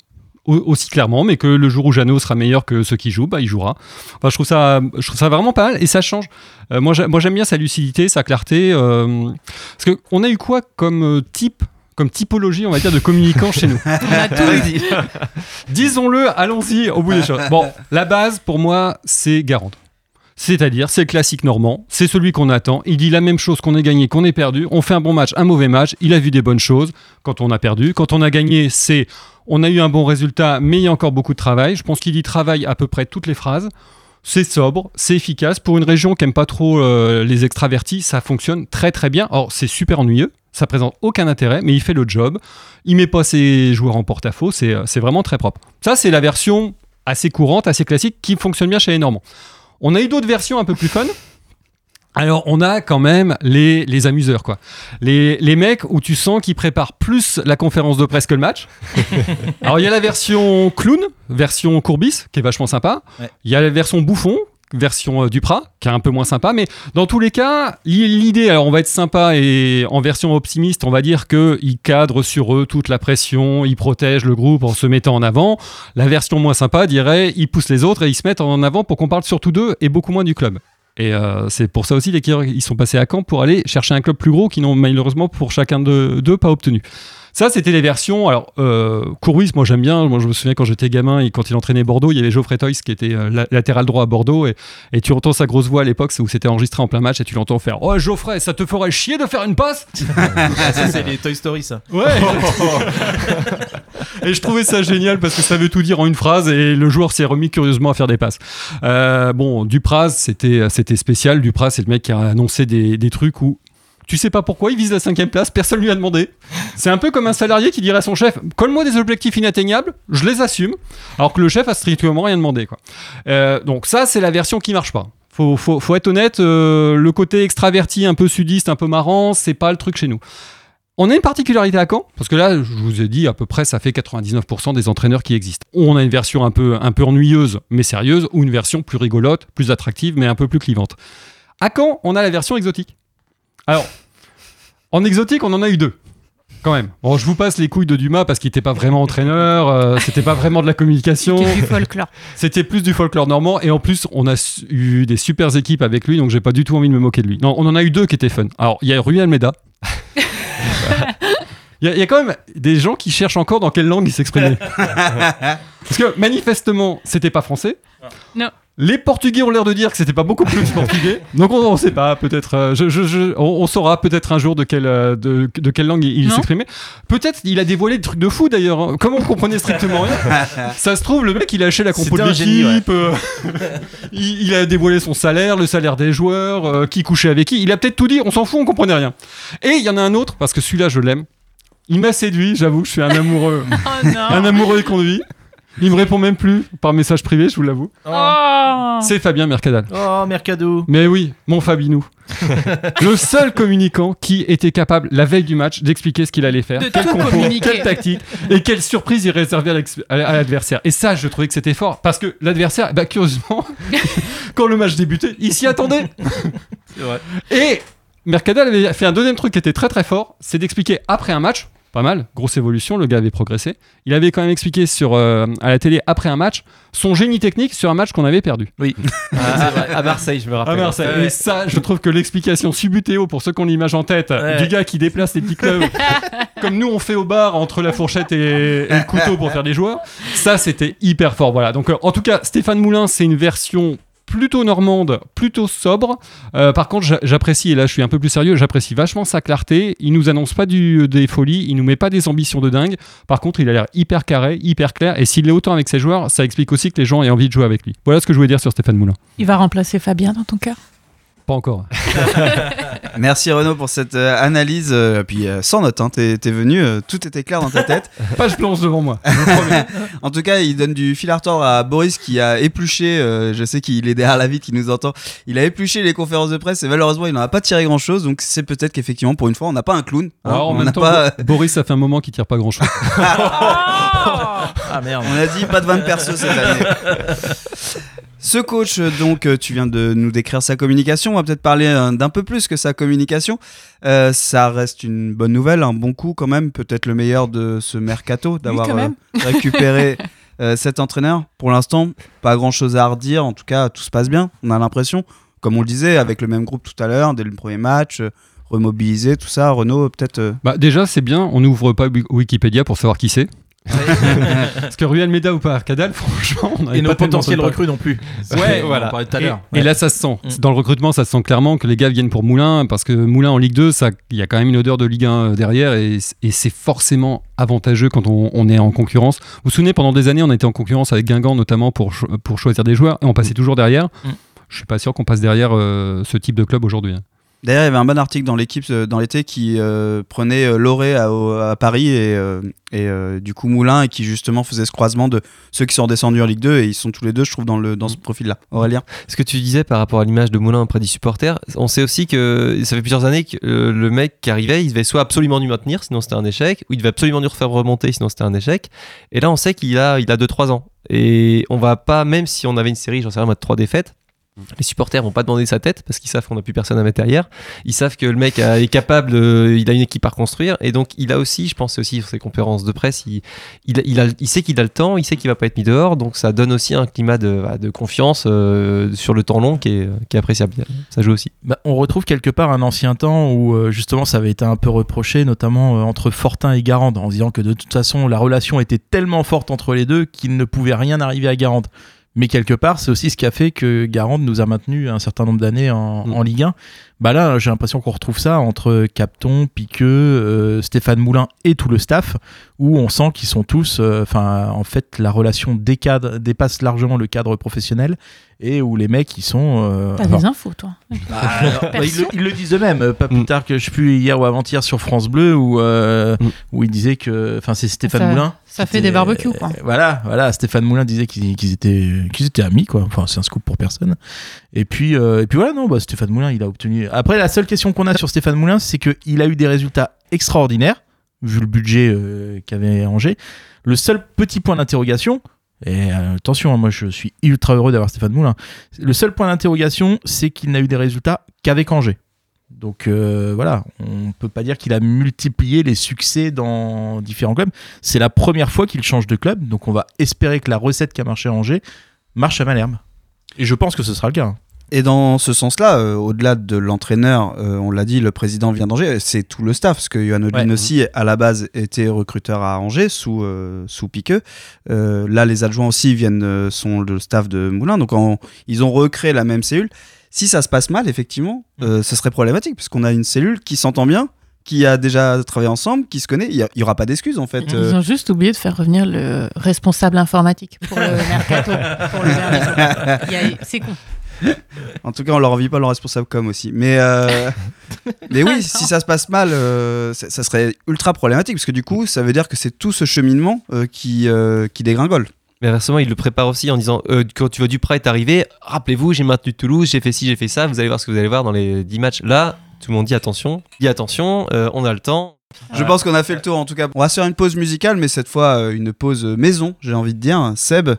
Au- Aussi clairement, mais que le jour où Jeannot sera meilleur que ceux qui jouent, bah, il jouera. Enfin, je, trouve ça, je trouve ça vraiment pas mal et ça change. Euh, moi, j'aime bien sa lucidité, sa clarté. euh, parce qu'on a eu quoi comme euh, type comme typologie, on va dire, de communicants chez nous? On a tout dit. Disons-le, allons-y au bout des choses. Bon, la base, pour moi, c'est Garande. C'est-à-dire, c'est le classique normand, c'est celui qu'on attend. Il dit la même chose qu'on ait gagné, qu'on ait perdu. On fait un bon match, un mauvais match. Il a vu des bonnes choses quand on a perdu. Quand on a gagné, c'est on a eu un bon résultat, mais il y a encore beaucoup de travail. Je pense qu'il y travaille à peu près toutes les phrases. C'est sobre, c'est efficace. Pour une région qui aime pas trop euh, les extravertis, ça fonctionne très très bien. Alors, c'est super ennuyeux, ça présente aucun intérêt, mais il fait le job. Il met pas ses joueurs en porte-à-faux, c'est euh, c'est vraiment très propre. Ça, c'est la version assez courante, assez classique, qui fonctionne bien chez les Normands. On a eu d'autres versions un peu plus fun. Alors, on a quand même les, les amuseurs, quoi. Les, les mecs où tu sens qu'ils préparent plus la conférence de presse que le match. Alors, il y a la version clown, version courbis, qui est vachement sympa. Ouais. Il y a la version bouffon, version euh, Duprat, qui est un peu moins sympa. Mais dans tous les cas, l'i- l'idée, alors on va être sympa et en version optimiste, on va dire qu'il cadre sur eux toute la pression, il protège le groupe en se mettant en avant. La version moins sympa dirait, il pousse les autres et ils se mettent en avant pour qu'on parle surtout d'eux et beaucoup moins du club. Et euh, c'est pour ça aussi les ils sont passés à Caen pour aller chercher un club plus gros qui n'ont malheureusement pour chacun de- d'eux pas obtenu. Ça, c'était les versions. Alors, euh, Courbis, moi j'aime bien. Moi, je me souviens quand j'étais gamin et quand il entraînait Bordeaux, il y avait Geoffrey Toys qui était euh, la- latéral droit à Bordeaux. Et, et tu entends sa grosse voix à l'époque, c'est où c'était enregistré en plein match, et tu l'entends faire Oh, Geoffrey, ça te ferait chier de faire une passe? Ah, ça, c'est les Toy Story, ça. Ouais Et je trouvais ça génial parce que ça veut tout dire en une phrase et le joueur s'est remis curieusement à faire des passes. Euh, bon, Dupraz, c'était c'était spécial. Dupraz, c'est le mec qui a annoncé des, des trucs où tu sais pas pourquoi il vise la cinquième place, personne lui a demandé. C'est un peu comme un salarié qui dirait à son chef Colle-moi des objectifs inatteignables, je les assume, alors que le chef a strictement rien demandé. Euh, donc, ça, c'est la version qui marche pas. Faut, faut, être honnête, euh, le côté extraverti, un peu sudiste, un peu marrant, c'est pas le truc chez nous. On a une particularité à Caen, parce que là, je vous ai dit, à peu près, ça fait 99% des entraîneurs qui existent. On a une version un peu ennuyeuse, mais sérieuse, ou une version plus rigolote, plus attractive, mais un peu plus clivante. À Caen, on a la version exotique. Alors, en exotique, on en a eu deux. Quand même. Bon, je vous passe les couilles de Dumas parce qu'il n'était pas vraiment entraîneur, euh, c'était pas vraiment de la communication. C'était du folklore. C'était plus du folklore normand et en plus on a eu des super équipes avec lui donc j'ai pas du tout envie de me moquer de lui. Non, on en a eu deux qui étaient fun. Alors il y a Rui Almeida. Il y, y a quand même des gens qui cherchent encore dans quelle langue il s'exprimait. Parce que manifestement c'était pas français. Non. Les Portugais ont l'air de dire que c'était pas beaucoup plus portugais. Donc on, on sait pas, peut-être. euh, je, je- je- on, on saura peut-être un jour de quelle, euh, de, de quelle langue il, s'exprimait. Peut-être il a dévoilé des trucs de fou d'ailleurs. hein. Comme on comprenait strictement rien. Ça se trouve, le mec il a lâché la compo de l'équipe. euh, il, il a dévoilé son salaire, le salaire des joueurs, euh, qui couchait avec qui. Il a peut-être tout dit, on s'en fout, on comprenait rien. Et il y en a un autre, parce que celui-là je l'aime. Il m'a séduit, j'avoue, je suis un amoureux. Oh non. un amoureux conduit. Il me répond même plus par message privé, je vous l'avoue. Oh. C'est Fabien Mercadal. Oh, Mercado. Mais oui, mon Fabinou. le seul communicant qui était capable, la veille du match, d'expliquer ce qu'il allait faire, De quel quelle tactique et quelle surprise il réservait à l'adversaire. Et ça, je trouvais que c'était fort parce que l'adversaire, bah, curieusement, quand le match débutait, il s'y attendait. C'est vrai. Et Mercadal avait fait un deuxième truc qui était très très fort, c'est d'expliquer après un match, pas mal, grosse évolution, le gars avait progressé. Il avait quand même expliqué sur, euh, à la télé après un match son génie technique sur un match qu'on avait perdu. Oui. Ah. À Marseille, je me rappelle. À Marseille. Ouais. Et ça, je trouve que l'explication subutéo pour ceux qui ont l'image en tête Ouais. du gars qui déplace les petits clubs, comme nous on fait au bar entre la fourchette et, et le couteau pour faire des joueurs, ça c'était hyper fort. Voilà. Donc euh, en tout cas, Stéphane Moulin, c'est une version plutôt normande, plutôt sobre. Euh, par contre, j'a- j'apprécie, et là je suis un peu plus sérieux, j'apprécie vachement sa clarté. Il nous annonce pas des folies, il nous met pas des ambitions de dingue. Par contre, il a l'air hyper carré, hyper clair. Et s'il est autant avec ses joueurs, ça explique aussi que les gens aient envie de jouer avec lui. Voilà ce que je voulais dire sur Stéphane Moulin. Il va remplacer Fabien dans ton cœur? Pas encore. Merci Renaud pour cette euh, analyse. euh, puis euh, sans note, hein, t'es t'es venu, euh, tout était clair dans ta tête. Page blanche devant moi. En tout cas, il donne du fil à retordre à Boris qui a épluché, euh, je sais qu'il est derrière la vitre, qui nous entend, il a épluché les conférences de presse et malheureusement il n'en a pas tiré grand chose, donc c'est peut-être qu'effectivement pour une fois on n'a pas un clown. hein, Alors, en on même temps, pas... Boris, ça fait un moment qu'il tire pas grand chose. Ah merde. On a dit pas de 20 perso cette année. Ce coach, euh, donc, euh, tu viens de nous décrire sa communication. On va peut-être parler euh, d'un peu plus que sa communication. Euh, ça reste une bonne nouvelle, un bon coup quand même, peut-être le meilleur de ce mercato, d'avoir euh, récupéré euh, cet entraîneur. Pour l'instant, pas grand-chose à redire. En tout cas, tout se passe bien. On a l'impression, comme on le disait, avec le même groupe tout à l'heure, dès le premier match, euh, remobilisé, tout ça. Renault, peut-être. Bah, déjà, c'est bien, on n'ouvre pas Wi- Wikipédia pour savoir qui c'est. Parce que Ruel Meda ou pas Arcadal, franchement, on Et nos potentiels recrues non plus. Ouais, on en voilà. parlait tout à Et, l'heure. et là, ça se sent. Mm. Dans le recrutement, ça se sent clairement que les gars viennent pour Moulin, parce que Moulin en Ligue 2, ça- il y a quand même une odeur de Ligue 1 derrière, et, et c'est forcément avantageux quand on, on est en concurrence. Vous vous souvenez, pendant des années, on était en concurrence avec Guingamp, notamment pour, cho- pour choisir des joueurs, et on passait toujours derrière. Mm. Je suis pas sûr qu'on passe derrière euh, ce type de club aujourd'hui. hein. D'ailleurs, il y avait un bon article dans l'équipe euh, dans l'été qui euh, prenait euh, Loré à, Paris et, euh, et euh, du coup Moulin et qui justement faisait ce croisement de ceux qui sont redescendus en Ligue 2 et ils sont tous les deux, je trouve, dans, le, dans ce profil-là. Aurélien Ce que tu disais par rapport à l'image de Moulin auprès des supporters, on sait aussi que ça fait plusieurs années que le mec qui arrivait, il devait soit absolument nous maintenir, sinon c'était un échec, ou il devait absolument nous refaire remonter, sinon c'était un échec. Et là, on sait qu'il a, il a 2-3 ans. Et on va pas, même si on avait une série, j'en sais rien, de 3 défaites, les supporters vont pas demander sa tête parce qu'ils savent qu'on n'a plus personne à mettre derrière. Ils savent que le mec est capable, il a une équipe à reconstruire. Et donc, il a aussi, je pense aussi sur ses conférences de presse, il, il, il, il sait qu'il a le temps, il sait qu'il va pas être mis dehors. Donc, ça donne aussi un climat de, bah, de confiance euh, sur le temps long qui est, qui est appréciable. Ça joue aussi. Bah, on retrouve quelque part un ancien temps où euh, justement ça avait été un peu reproché, notamment euh, entre Fortin et Garande, en disant que de toute façon la relation était tellement forte entre les deux qu'il ne pouvait rien arriver à Garande. Mais quelque part, c'est aussi ce qui a fait que Garande nous a maintenu un certain nombre d'années en, Mm. en Ligue 1. Bah là, j'ai l'impression qu'on retrouve ça entre Capton, Piqueux, euh, Stéphane Moulin et tout le staff, où on sent qu'ils sont tous, euh, enfin, en fait, la relation décadre, dépasse largement le cadre professionnel et où les mecs, ils sont. euh, T'as alors- des infos, toi. bah, ils, le, ils le disent eux-mêmes, pas plus Mm. tard que je sais plus hier ou avant-hier sur France Bleu où, euh, Mm. où il disait que, enfin c'est Stéphane Ça- Moulin. ça fait des barbecues, quoi. euh, Voilà, voilà, Stéphane Moulin disait qu'ils qu'ils étaient, qu'ils étaient amis quoi. Enfin c'est un scoop pour personne. Et puis, euh, et puis voilà, non, bah, Stéphane Moulin, il a obtenu. Après, la seule question qu'on a sur Stéphane Moulin, c'est qu'il a eu des résultats extraordinaires vu le budget euh, qu'avait Angers. Le seul petit point d'interrogation. Et euh, attention, hein, moi je suis ultra heureux d'avoir Stéphane Moulin. Le seul point d'interrogation, c'est qu'il n'a eu des résultats qu'avec Angers. Donc euh, voilà, on peut pas dire qu'il a multiplié les succès dans différents clubs. C'est la première fois qu'il change de club, donc on va espérer que la recette qui a marché à Angers marche à Malherbe. Et je pense que ce sera le cas. Et dans ce sens-là, euh, au-delà de l'entraîneur, euh, on l'a dit, le président vient d'Angers, c'est tout le staff, parce que Johan Odlin Ouais. aussi, à la base, était recruteur à Angers, sous, euh, sous Piqueux. Euh, là, les adjoints aussi viennent, sont le staff de Moulin, donc en- ils ont recréé la même cellule. Si ça se passe mal, effectivement, euh, ce serait problématique, puisqu'on a une cellule qui s'entend bien, qui a déjà travaillé ensemble, qui se connaît, il n'y aura pas d'excuses, en fait. Ils ont juste oublié de faire revenir le responsable informatique pour le mercato. C'est con. En tout cas, on leur envie pas le responsable com aussi. Mais, euh, mais oui, si ça se passe mal, euh, ça, serait ultra problématique parce que du coup, ça veut dire que c'est tout ce cheminement euh, qui, euh, qui dégringole. Mais inversement, il le prépare aussi en disant euh, quand tu vois Duprat est arrivé, rappelez-vous, j'ai maintenu Toulouse, j'ai fait ci, j'ai fait ça, vous allez voir ce que vous allez voir dans les 10 matchs. Là, tout le monde dit attention, dit attention, euh, on a le temps. Je pense qu'on a fait le tour en tout cas. On va se faire une pause musicale, mais cette fois une pause maison, j'ai envie de dire. Seb,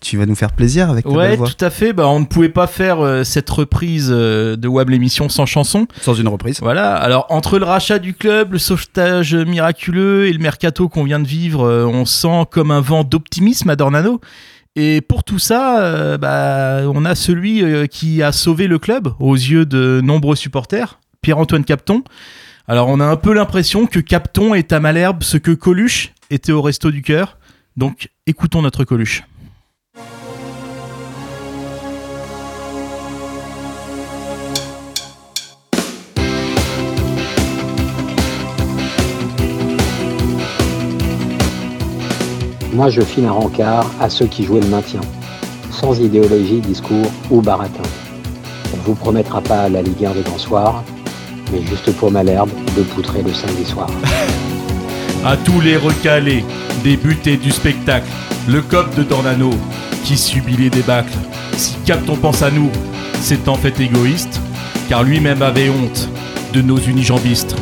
tu vas nous faire plaisir avec ta Ouais, belle voix. tout à fait. Bah, on ne pouvait pas faire euh, cette reprise euh, de Wab l'émission sans chanson. Sans une reprise. Voilà. Alors entre le rachat du club, le sauvetage miraculeux et le mercato qu'on vient de vivre, euh, on sent comme un vent d'optimisme à Dornano. Et pour tout ça, bah, on a celui qui a sauvé le club aux yeux de nombreux supporters, Pierre-Antoine Capton. Alors on a un peu l'impression que Capton est à Malherbe ce que Coluche était au Resto du Cœur. Donc écoutons notre Coluche. Moi, je file un rencard à ceux qui jouaient le maintien, sans idéologie, discours ou baratin. On ne vous promettra pas la Ligue 1 des grands soirs, mais juste pour Malherbe de poutrer le samedi soir. À tous les recalés, des butés du spectacle, le cop de Dornano, qui subit les débâcles. Si Capton pense à nous, c'est en fait égoïste, car lui-même avait honte de nos unijambistes.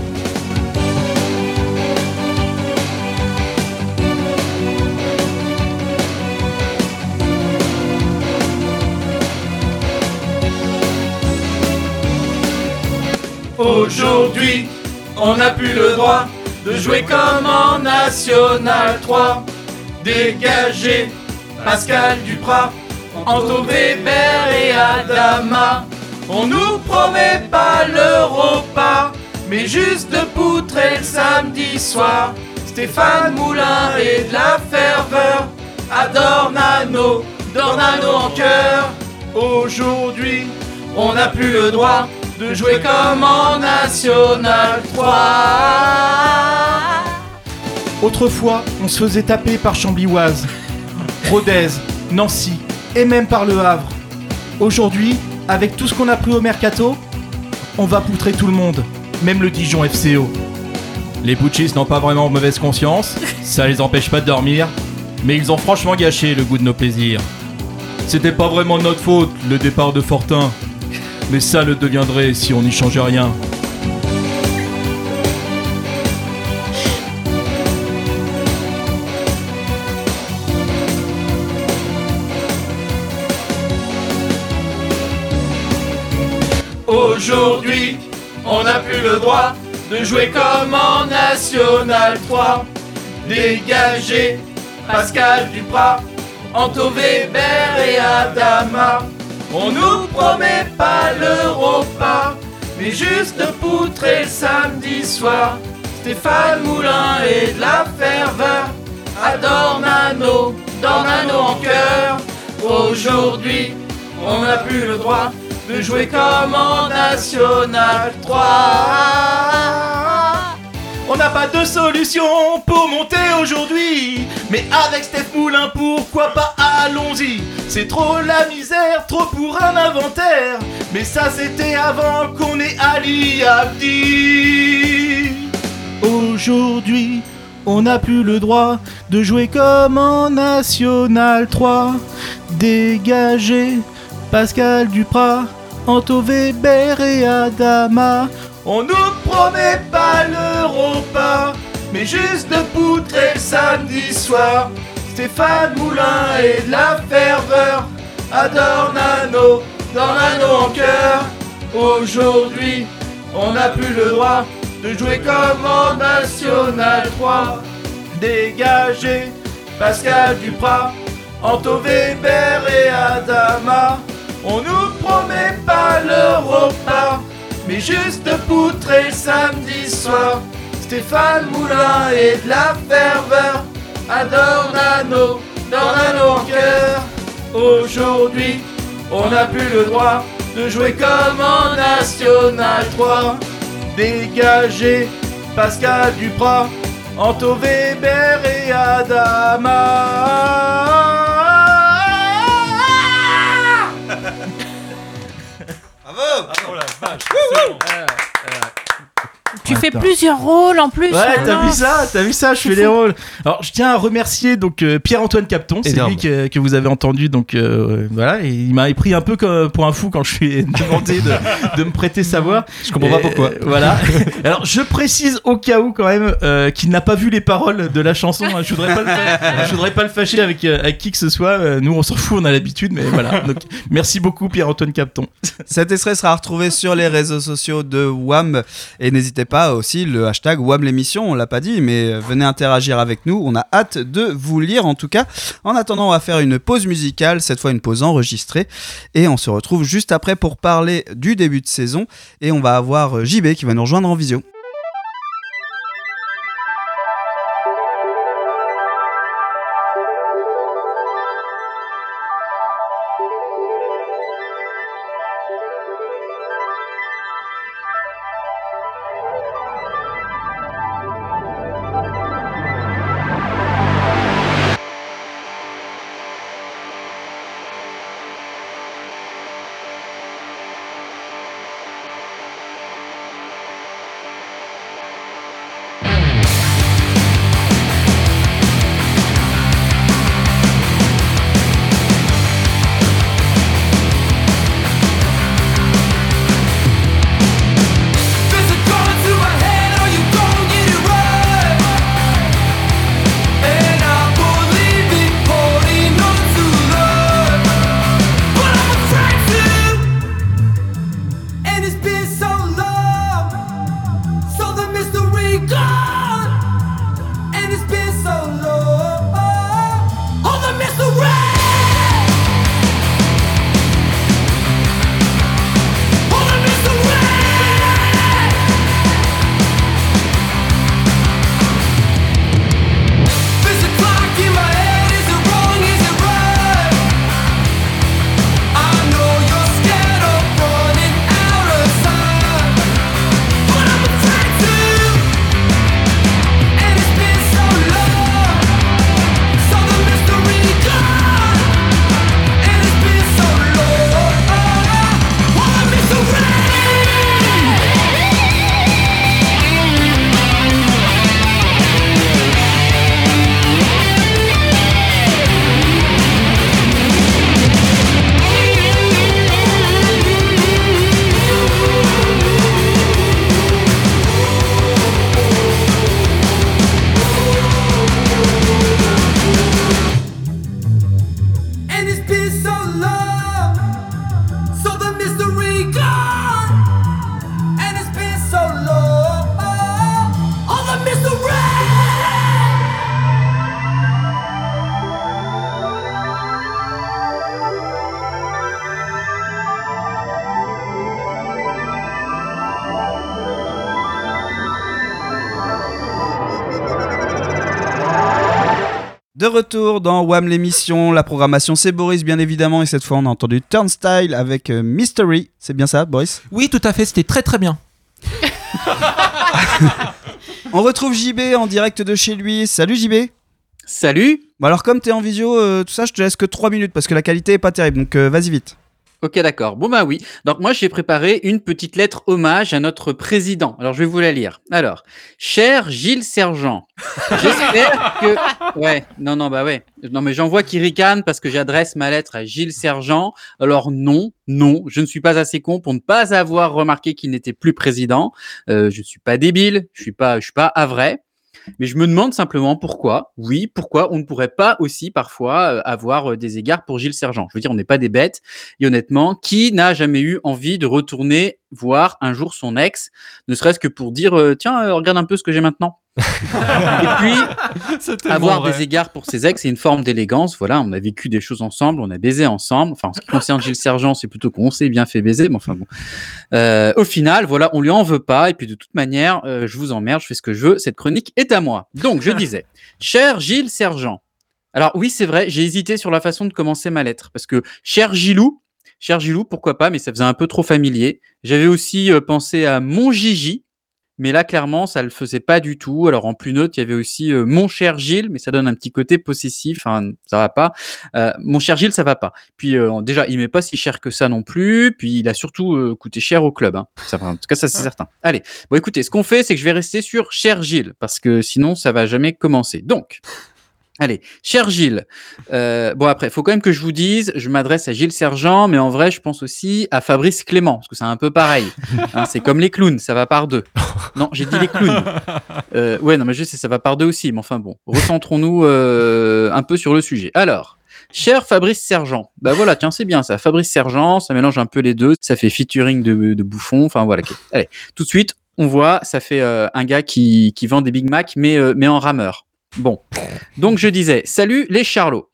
Aujourd'hui, on n'a plus le droit de jouer comme en National 3. Dégagé, Pascal Duprat, Anto Weber et Adama. On nous promet pas l'Europa, mais juste de poutrer le samedi soir. Stéphane Moulin et de la ferveur à Dornano, Dornano en cœur. Aujourd'hui, on n'a plus le droit de jouer comme en National 3. Autrefois, on se faisait taper par Chamblioise, Rodez, Nancy et même par Le Havre. Aujourd'hui, avec tout ce qu'on a pris au mercato, on va poutrer tout le monde, même le Dijon FCO. Les Butchis n'ont pas vraiment mauvaise conscience, ça les empêche pas de dormir, mais ils ont franchement gâché le goût de nos plaisirs. C'était pas vraiment de notre faute, le départ de Fortin, mais ça le deviendrait si on n'y changeait rien. Aujourd'hui, on n'a plus le droit de jouer comme en National 3. Dégagé, Pascal Duprat, Anto Weber et Adama. On nous promet pas l'Europa, mais juste de poutrer le samedi soir. Stéphane Moulin et de la ferveur à Dornano, Dornano en cœur. Aujourd'hui, on n'a plus le droit de jouer comme en National 3. On n'a pas de solution pour monter aujourd'hui. Mais avec Steph Moulin, pourquoi pas allons-y? C'est trop la misère, trop pour un inventaire. Mais ça c'était avant qu'on ait Ali Abdi. Aujourd'hui, on n'a plus le droit de jouer comme en National 3. Dégagé, Pascal Duprat, Anto Weber et Adama. On nous promet pas l'Europa, mais juste de poutrer le samedi soir. Stéphane Moulin et de la ferveur à Dornano, Dornano en cœur. Aujourd'hui, on n'a plus le droit de jouer comme en National 3. Dégagé, Pascal Duprat, Anto Weber et Adama. On nous promet pas l'Europa, mais juste le samedi soir. Stéphane Moulin et de la ferveur à Dornano, Dornano en cœur. Aujourd'hui, on n'a plus le droit de jouer comme en National 3. Dégagé, Pascal Duprat, Anto Weber et Adama. Bravo Tu fais plusieurs rôles en plus. Ouais, t'as maintenant. vu ça, t'as vu ça, je fais les rôles. Alors, je tiens à remercier donc euh, Pierre-Antoine Capton, c'est lui que, que vous avez entendu, donc euh, voilà, et il m'a pris un peu comme, pour un fou quand je ai demandé de, de me prêter sa voix. Je comprends pas pourquoi. voilà. Alors, je précise au cas où quand même euh, qu'il n'a pas vu les paroles de la chanson. hein. Je voudrais pas le, je voudrais pas le fâcher avec, euh, avec qui que ce soit. Nous, on s'en fout, on a l'habitude, mais voilà. Donc, merci beaucoup Pierre-Antoine Capton. Cet extrait sera retrouvé sur les réseaux sociaux de WAM et n'hésitez pas aussi le hashtag WAM l'émission, on l'a pas dit, mais venez interagir avec nous, on a hâte de vous lire en tout cas. En attendant, on va faire une pause musicale, cette fois une pause enregistrée, et on se retrouve juste après pour parler du début de saison, et on va avoir JB qui va nous rejoindre en visio. De retour dans WAM l'émission, la programmation c'est Boris bien évidemment. Et cette fois on a entendu Turnstile avec euh, Mystery, c'est bien ça Boris? Oui, tout à fait, c'était très très bien. On retrouve JB en direct de chez lui, salut JB Salut. Bon alors comme t'es en visio, euh, tout ça je te laisse que 3 minutes parce que la qualité est pas terrible. Donc euh, vas-y vite. Ok, d'accord. Bon, bah oui. Donc, moi, j'ai préparé une petite lettre hommage à notre président. Alors, je vais vous la lire. Alors, cher Gilles Sergent, j'espère que. Ouais, non, non, bah ouais. Non, mais j'en vois qui ricanent parce que j'adresse ma lettre à Gilles Sergent. Alors, non, non, je ne suis pas assez con pour ne pas avoir remarqué qu'il n'était plus président. Euh, je ne suis pas débile, je suis pas, je suis pas à vrai. Mais je me demande simplement pourquoi, oui, pourquoi on ne pourrait pas aussi parfois euh, avoir euh, des égards pour Gilles Sergent. Je veux dire, on n'est pas des bêtes. Et honnêtement, qui n'a jamais eu envie de retourner voir un jour son ex, ne serait-ce que pour dire, euh, tiens, regarde un peu ce que j'ai maintenant. Et puis, avoir des égards pour ses ex, c'est une forme d'élégance. Voilà, on a vécu des choses ensemble, on a baisé ensemble. Enfin, en ce qui concerne Gilles Sergent, c'est plutôt qu'on s'est bien fait baiser, mais enfin bon. Euh, au final, voilà, on lui en veut pas. Et puis, de toute manière, euh, je vous emmerde, je fais ce que je veux. Cette chronique est à moi. Donc, je disais, cher Gilles Sergent. Alors, oui, c'est vrai, j'ai hésité sur la façon de commencer ma lettre. Parce que, cher Gilou, cher Gilou, pourquoi pas, mais ça faisait un peu trop familier. J'avais aussi euh, pensé à mon Gigi. Mais là, clairement, ça le faisait pas du tout. Alors, en plus neutre, il y avait aussi euh, mon cher Gilles, mais ça donne un petit côté possessif. Enfin, ça va pas. Euh, mon cher Gilles, ça va pas. Puis, euh, déjà, il m'est pas si cher que ça non plus. Puis, il a surtout euh, coûté cher au club. Hein. Ça, en tout cas, ça, c'est certain. Allez. Bon, écoutez, ce qu'on fait, c'est que je vais rester sur cher Gilles, parce que sinon, ça va jamais commencer. Donc, Allez, cher Gilles. Euh, bon après, il faut quand même que je vous dise, je m'adresse à Gilles Sergent, mais en vrai, je pense aussi à Fabrice Clément, parce que c'est un peu pareil. Hein, c'est comme les clowns, ça va par deux. Non, j'ai dit les clowns. Euh, ouais, non, mais je sais, ça va par deux aussi, mais enfin bon, recentrons-nous euh, un peu sur le sujet. Alors, cher Fabrice Sergent, bah voilà, tiens, c'est bien ça. Fabrice Sergent, ça mélange un peu les deux, ça fait featuring de, de bouffon, enfin voilà. Allez, tout de suite, on voit, ça fait euh, un gars qui, qui vend des Big Mac, mais, euh, mais en rameur. Bon, donc je disais, salut les Charlots.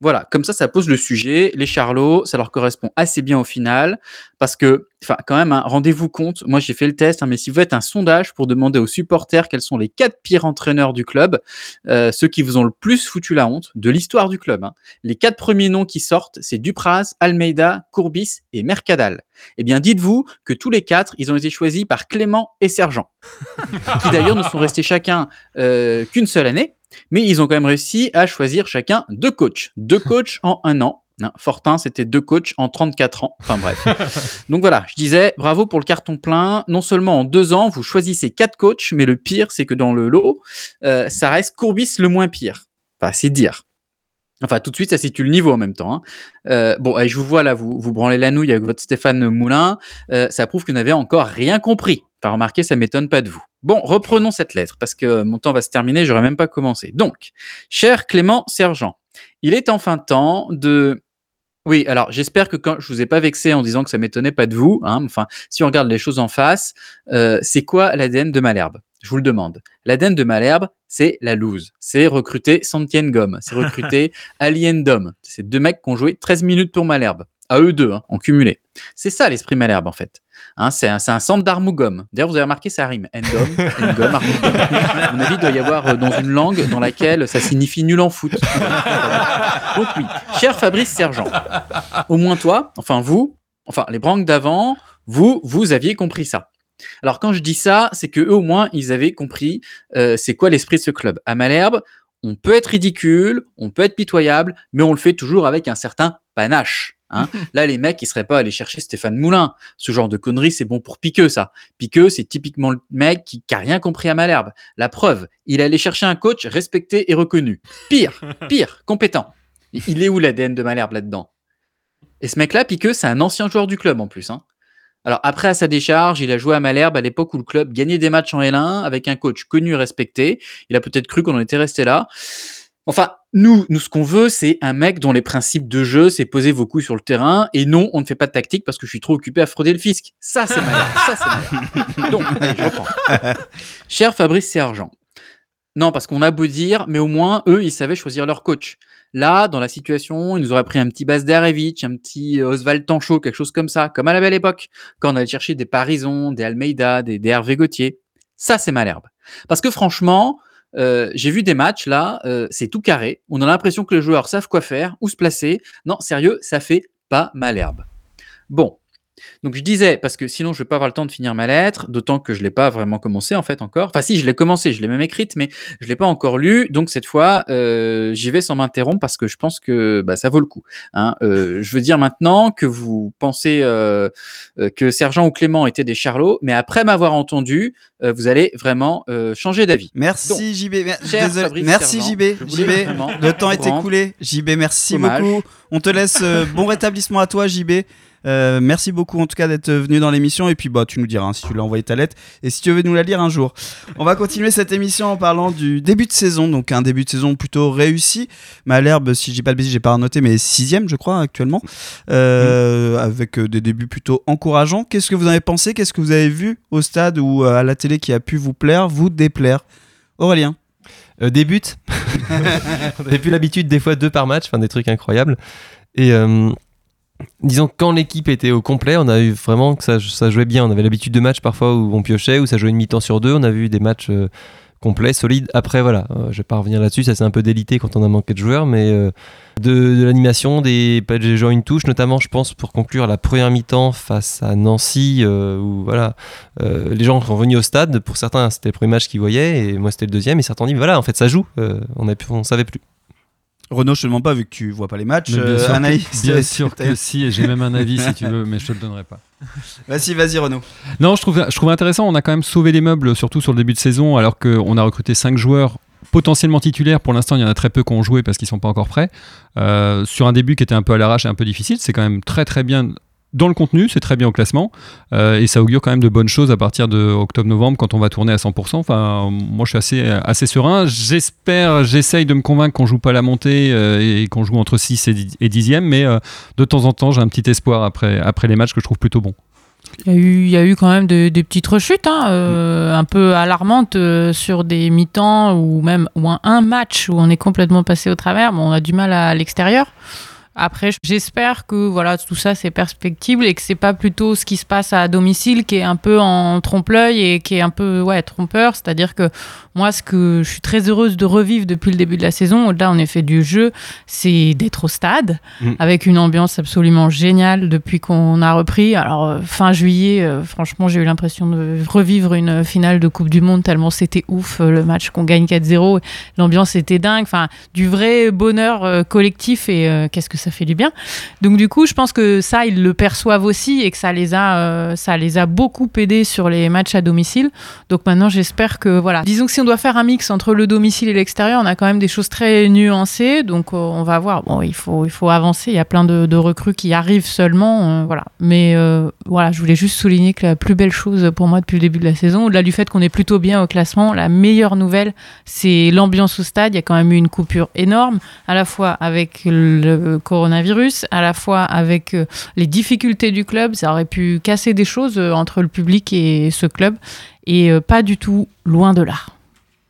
Voilà, comme ça, ça pose le sujet. Les Charlots, ça leur correspond assez bien au final, parce que, enfin, quand même, hein, rendez-vous compte. Moi, j'ai fait le test, hein, mais si vous faites un sondage pour demander aux supporters quels sont les quatre pires entraîneurs du club, euh, ceux qui vous ont le plus foutu la honte de l'histoire du club, hein, les quatre premiers noms qui sortent, c'est Dupraz, Almeida, Courbis et Mercadal. Eh bien, dites-vous que tous les quatre, ils ont été choisis par Clément et Sergent, qui d'ailleurs ne sont restés chacun euh, qu'une seule année, mais ils ont quand même réussi à choisir chacun deux coachs. Deux coachs en un an. Non, Fortin, c'était deux coachs en 34 ans. Enfin bref. Donc voilà, je disais, bravo pour le carton plein. Non seulement en deux ans, vous choisissez quatre coachs, mais le pire, c'est que dans le lot, euh, ça reste Courbis le moins pire. Enfin, c'est dire. Enfin, tout de suite, ça situe le niveau en même temps. hein. Euh, bon, allez, je vous vois là, vous, vous branlez la nouille avec votre Stéphane Moulin. Euh, ça prouve que vous n'avez encore rien compris. Enfin, remarquez, ça m'étonne pas de vous. Bon, reprenons cette lettre, parce que mon temps va se terminer, j'aurais même pas commencé. Donc, cher Clément Sergent, il est enfin temps de... Oui, alors j'espère que quand je vous ai pas vexé en disant que ça m'étonnait pas de vous, hein, enfin, si on regarde les choses en face, euh, c'est quoi l'ADN de Malherbe? Je vous le demande. L'ADN de Malherbe, c'est la loose. C'est recruter Santien Gomme, c'est recruter Alien Dom. C'est deux mecs qui ont joué 13 minutes pour Malherbe. À eux deux, hein, en cumulé. C'est ça l'esprit Malherbe, en fait. Hein, c'est un, un centre d'Armougom. D'ailleurs, vous avez remarqué, ça rime. Endom, Engom, Armougom. À mon avis, il doit y avoir euh, dans une langue dans laquelle ça signifie nul en foot. Donc oui, cher Fabrice Sergent, au moins toi, enfin vous, enfin les branques d'avant, vous, vous aviez compris ça. Alors quand je dis ça, c'est que eux au moins ils avaient compris euh, c'est quoi l'esprit de ce club. À Malherbe, on peut être ridicule, on peut être pitoyable, mais on le fait toujours avec un certain panache. hein. Là, les mecs, ils seraient pas allés chercher Stéphane Moulin. Ce genre de conneries, c'est bon pour Piqueux, ça. Piqueux, c'est typiquement le mec qui n'a rien compris à Malherbe. La preuve, il allait chercher un coach respecté et reconnu. Pire, pire, compétent. Il est où l'ADN de Malherbe là-dedans? Et ce mec-là, Piqueux, c'est un ancien joueur du club en plus. Hein. Alors après, à sa décharge, il a joué à Malherbe à l'époque où le club gagnait des matchs en L1 avec un coach connu et respecté. Il a peut-être cru qu'on en était resté là. Enfin, nous, nous, ce qu'on veut, c'est un mec dont les principes de jeu, c'est poser vos couilles sur le terrain. Et non, on ne fait pas de tactique parce que je suis trop occupé à frauder le fisc. Ça, c'est Malherbe. Ça, c'est. Donc, allez, je reprends. Cher Fabrice Sergent. Non, parce qu'on a beau dire, mais au moins, eux, ils savaient choisir leur coach. Là, dans la situation, ils nous auraient pris un petit Bas Derevich, un petit euh, Oswald Tanchot, quelque chose comme ça, comme à la belle époque, quand on allait chercher des Parisons, des Almeida, des, des Hervé Gauthier. Ça, c'est Malherbe. Parce que franchement, euh, j'ai vu des matchs là, euh, c'est tout carré. On a l'impression que les joueurs savent quoi faire, où se placer. Non, sérieux, ça fait pas mal herbe. Bon. Donc je disais, parce que sinon je vais pas avoir le temps de finir ma lettre, d'autant que je l'ai pas vraiment commencé en fait encore. Enfin si, je l'ai commencé, je l'ai même écrite, mais je l'ai pas encore lu. Donc cette fois, euh, j'y vais sans m'interrompre parce que je pense que bah, ça vaut le coup. hein. Euh, je veux dire maintenant que vous pensez euh, euh, que Sergent ou Clément étaient des charlots, mais après m'avoir entendu, euh, vous allez vraiment euh, changer d'avis. Merci Donc, JB. Désolé. Merci Sergent, JB. JB, le temps est écoulé. JB, merci hommage. beaucoup. On te laisse bon rétablissement à toi, JB. Euh, merci beaucoup en tout cas d'être venu dans l'émission et puis bah tu nous diras hein, si tu l'as envoyé ta lettre et si tu veux nous la lire un jour. On va continuer cette émission en parlant du début de saison, donc un début de saison plutôt réussi. Malherbe, si j'ai pas de bêtises, j'ai pas noté, mais sixième je crois actuellement, euh, avec euh, des débuts plutôt encourageants. Qu'est-ce que vous en avez pensé? Qu'est-ce que vous avez vu au stade ou à la télé qui a pu vous plaire, vous déplaire? Aurélien Euh. On avait plus l'habitude des fois deux par match, enfin des trucs incroyables. Et disons que quand l'équipe était au complet, on a eu vraiment que ça, jouait bien. On avait l'habitude de matchs parfois où on piochait, où ça jouait une mi-temps sur deux. On a vu des matchs euh, complets, solides. Après voilà, euh, je vais pas revenir là-dessus, ça c'est un peu délité quand on a manqué de joueurs, mais euh, de, l'animation, des, des gens une touche, notamment je pense pour conclure la première mi-temps face à Nancy, euh, où voilà, les gens sont venus au stade. Pour certains, c'était le premier match qu'ils voyaient, et moi c'était le deuxième. Et certains dit, voilà, en fait, ça joue. On ne savait plus. Renaud, je te demande pas vu que tu vois pas les matchs. Mais bien Euh, sûr, que- Anaïs, bien t'as- sûr t'as- que si, et j'ai même un avis si tu veux, mais je te le donnerai pas. Vas-y, vas-y Renaud. Non, je trouve, je trouve intéressant. On a quand même sauvé les meubles, surtout sur le début de saison, alors qu'on a recruté 5 joueurs potentiellement titulaires. Pour l'instant, il y en a très peu qui ont joué parce qu'ils sont pas encore prêts. Euh, sur un début qui était un peu à l'arrache et un peu difficile, c'est quand même très très bien dans le contenu, c'est très bien au classement. Euh, et ça augure quand même de bonnes choses à partir de octobre-novembre quand on va tourner à 100%. Enfin, moi, je suis assez, assez serein. J'espère, j'essaye de me convaincre qu'on joue pas la montée euh, et qu'on joue entre 6 et 10 et 10e, mais euh, de temps en temps, j'ai un petit espoir après, après les matchs que je trouve plutôt bon. Il y a eu, il y a eu quand même de- des petites rechutes, hein, un peu alarmantes sur des mi-temps ou même ou un, un match où on est complètement passé au travers. Bon, on a du mal à, l'extérieur. Après, j'espère que voilà tout ça c'est perspectible et que c'est pas plutôt ce qui se passe à domicile qui est un peu en trompe-l'œil et qui est un peu ouais trompeur. C'est-à-dire que moi, ce que je suis très heureuse de revivre depuis le début de la saison, au-delà en effet du jeu, c'est d'être au stade Mm. avec une ambiance absolument géniale depuis qu'on a repris. Alors euh, fin juillet, euh, franchement, j'ai eu l'impression de revivre une finale de Coupe du Monde tellement c'était ouf euh, le match qu'on gagne 4-0. L'ambiance était dingue. Enfin, du vrai bonheur collectif et euh, qu'est-ce que ça fait du bien. Donc du coup, je pense que ça, ils le perçoivent aussi et que ça les a, euh, ça les a beaucoup aidés sur les matchs à domicile. Donc maintenant, j'espère que voilà. Disons que si on doit faire un mix entre le domicile et l'extérieur, on a quand même des choses très nuancées. Donc euh, on va voir. Bon, il faut, il faut avancer. Il y a plein de, recrues qui arrivent seulement, euh, voilà. Mais voilà, je voulais juste souligner que la plus belle chose pour moi depuis le début de la saison, au-delà du fait qu'on est plutôt bien au classement, la meilleure nouvelle, c'est l'ambiance au stade. Il y a quand même eu une coupure énorme, à la fois avec le coronavirus, à la fois avec euh, les difficultés du club. Ça aurait pu casser des choses euh, entre le public et ce club, et euh, pas du tout loin de là.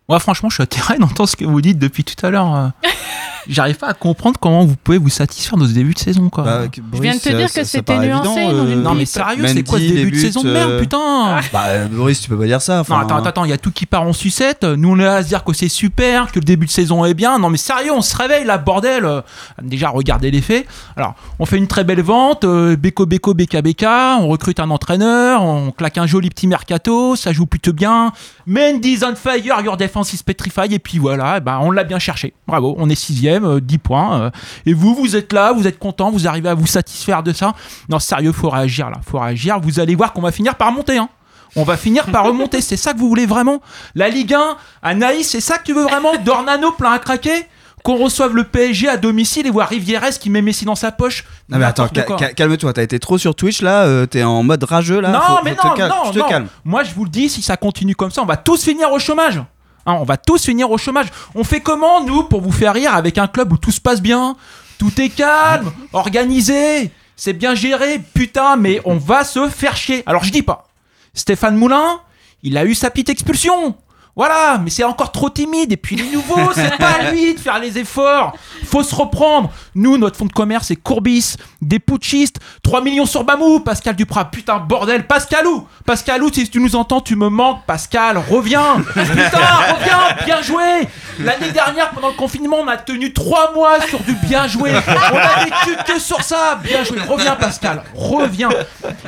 Moi, franchement, je suis atterré d'entendre ce que vous dites depuis tout à l'heure. euh. J'arrive pas à comprendre comment vous pouvez vous satisfaire de ce début de saison, quoi. Bah, Je viens de te dire que c'était nuancé dans une Non, mais sérieux, c'est quoi ce début de saison de merde, putain Bah, euh, Boris, tu peux pas dire ça. Non, attends, attends, il y a tout qui part en sucette. Nous, on est là à se dire que c'est super, que le début de saison est bien. Non, mais sérieux, on se réveille là, bordel. Euh, Déjà, regardez les faits. Alors, on fait une très belle vente. euh, Beko, Beko, Beka, Beka. On recrute un entraîneur. On claque un joli petit mercato. Ça joue plutôt bien. Mendy's on fire, your defense is petrified. Et puis voilà, ben, on l'a bien cherché. Bravo, on est sixième, euh, 10 points. euh, et vous, vous êtes là, vous êtes content, vous arrivez à vous satisfaire de ça. Non, sérieux, faut réagir là. Faut réagir. Vous allez voir qu'on va finir par monter. Hein. On va finir par remonter. C'est ça que vous voulez vraiment La Ligue 1, Anaïs, c'est ça que tu veux vraiment? Dornano plein à craquer? Qu'on reçoive le PSG à domicile et voir Rivieres qui met Messi dans sa poche? Non mais attends, calme-toi, t'as été trop sur Twitch là, euh, t'es en mode rageux là. non, faut- mais faut te non, calme- non, te non. calmes. Moi, je vous le dis, si ça continue comme ça, on va tous finir au chômage. Hein, on va tous finir au chômage. On fait comment, nous, pour vous faire rire avec un club où tout se passe bien? Tout est calme, organisé, c'est bien géré, putain, mais on va se faire chier. Alors, je dis pas. Stéphane Moulin, il a eu sa petite expulsion. Voilà, mais c'est encore trop timide. Et puis les nouveaux, c'est pas à lui de faire les efforts. Faut se reprendre. Nous, notre fonds de commerce, c'est Courbis, des putschistes, 3 millions sur Bamou, Pascal Duprat. Putain, bordel, Pascalou Pascalou, si tu nous entends, tu me manques. Pascal, reviens Putain, reviens Bien joué L'année dernière, pendant le confinement, on a tenu 3 mois sur du bien joué. On a vécu que sur ça. Bien joué. Reviens, Pascal. Reviens.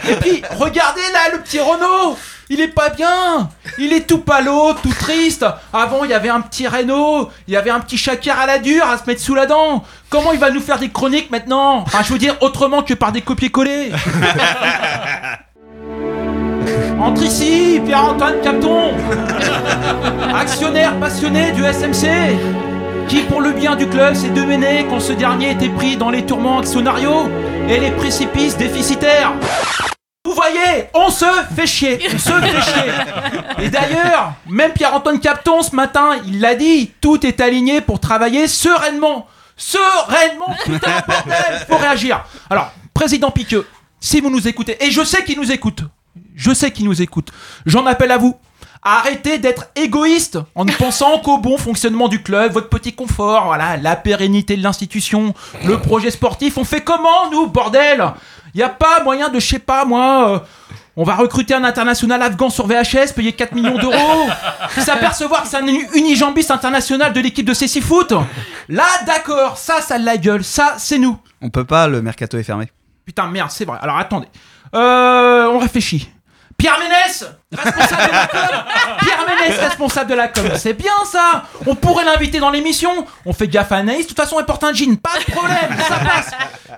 Et puis, regardez là, le petit Renault il est pas bien. Il est tout palo, tout triste. Avant, il y avait un petit Renault, il y avait un petit Shakir à la dure à se mettre sous la dent. Comment il va nous faire des chroniques maintenant? Enfin, je veux dire, autrement que par des copier-coller. Entre ici, Pierre-Antoine Capton Actionnaire passionné du SMC qui, pour le bien du club, s'est demené quand ce dernier était pris dans les tourments actionnariaux et les précipices déficitaires vous voyez, on se fait chier, on se fait chier. Et d'ailleurs, même Pierre-Antoine Capton ce matin, il l'a dit, tout est aligné pour travailler sereinement. Sereinement, putain, bordel, faut réagir. Alors, président Piqueux, si vous nous écoutez, et je sais qu'il nous écoute, je sais qu'il nous écoute, j'en appelle à vous. Arrêtez d'être égoïste en ne pensant qu'au bon fonctionnement du club, votre petit confort, voilà, la pérennité de l'institution, le projet sportif. On fait comment, nous, bordel? Y a pas moyen de, je sais pas, moi. euh, on va recruter un international afghan sur VHS, payer 4 millions d'euros, s'apercevoir que c'est un unijambiste international de l'équipe de CC Foot. Là, d'accord, ça, ça a de la gueule, ça, c'est nous. On peut pas, le mercato est fermé. Putain, merde, c'est vrai. Alors attendez. Euh, on réfléchit. Pierre Ménès, responsable de la com. Pierre C'est bien ça. On pourrait l'inviter dans l'émission. On fait gaffe à Anaïs. De toute façon, elle porte un jean. Pas de problème. Ça passe.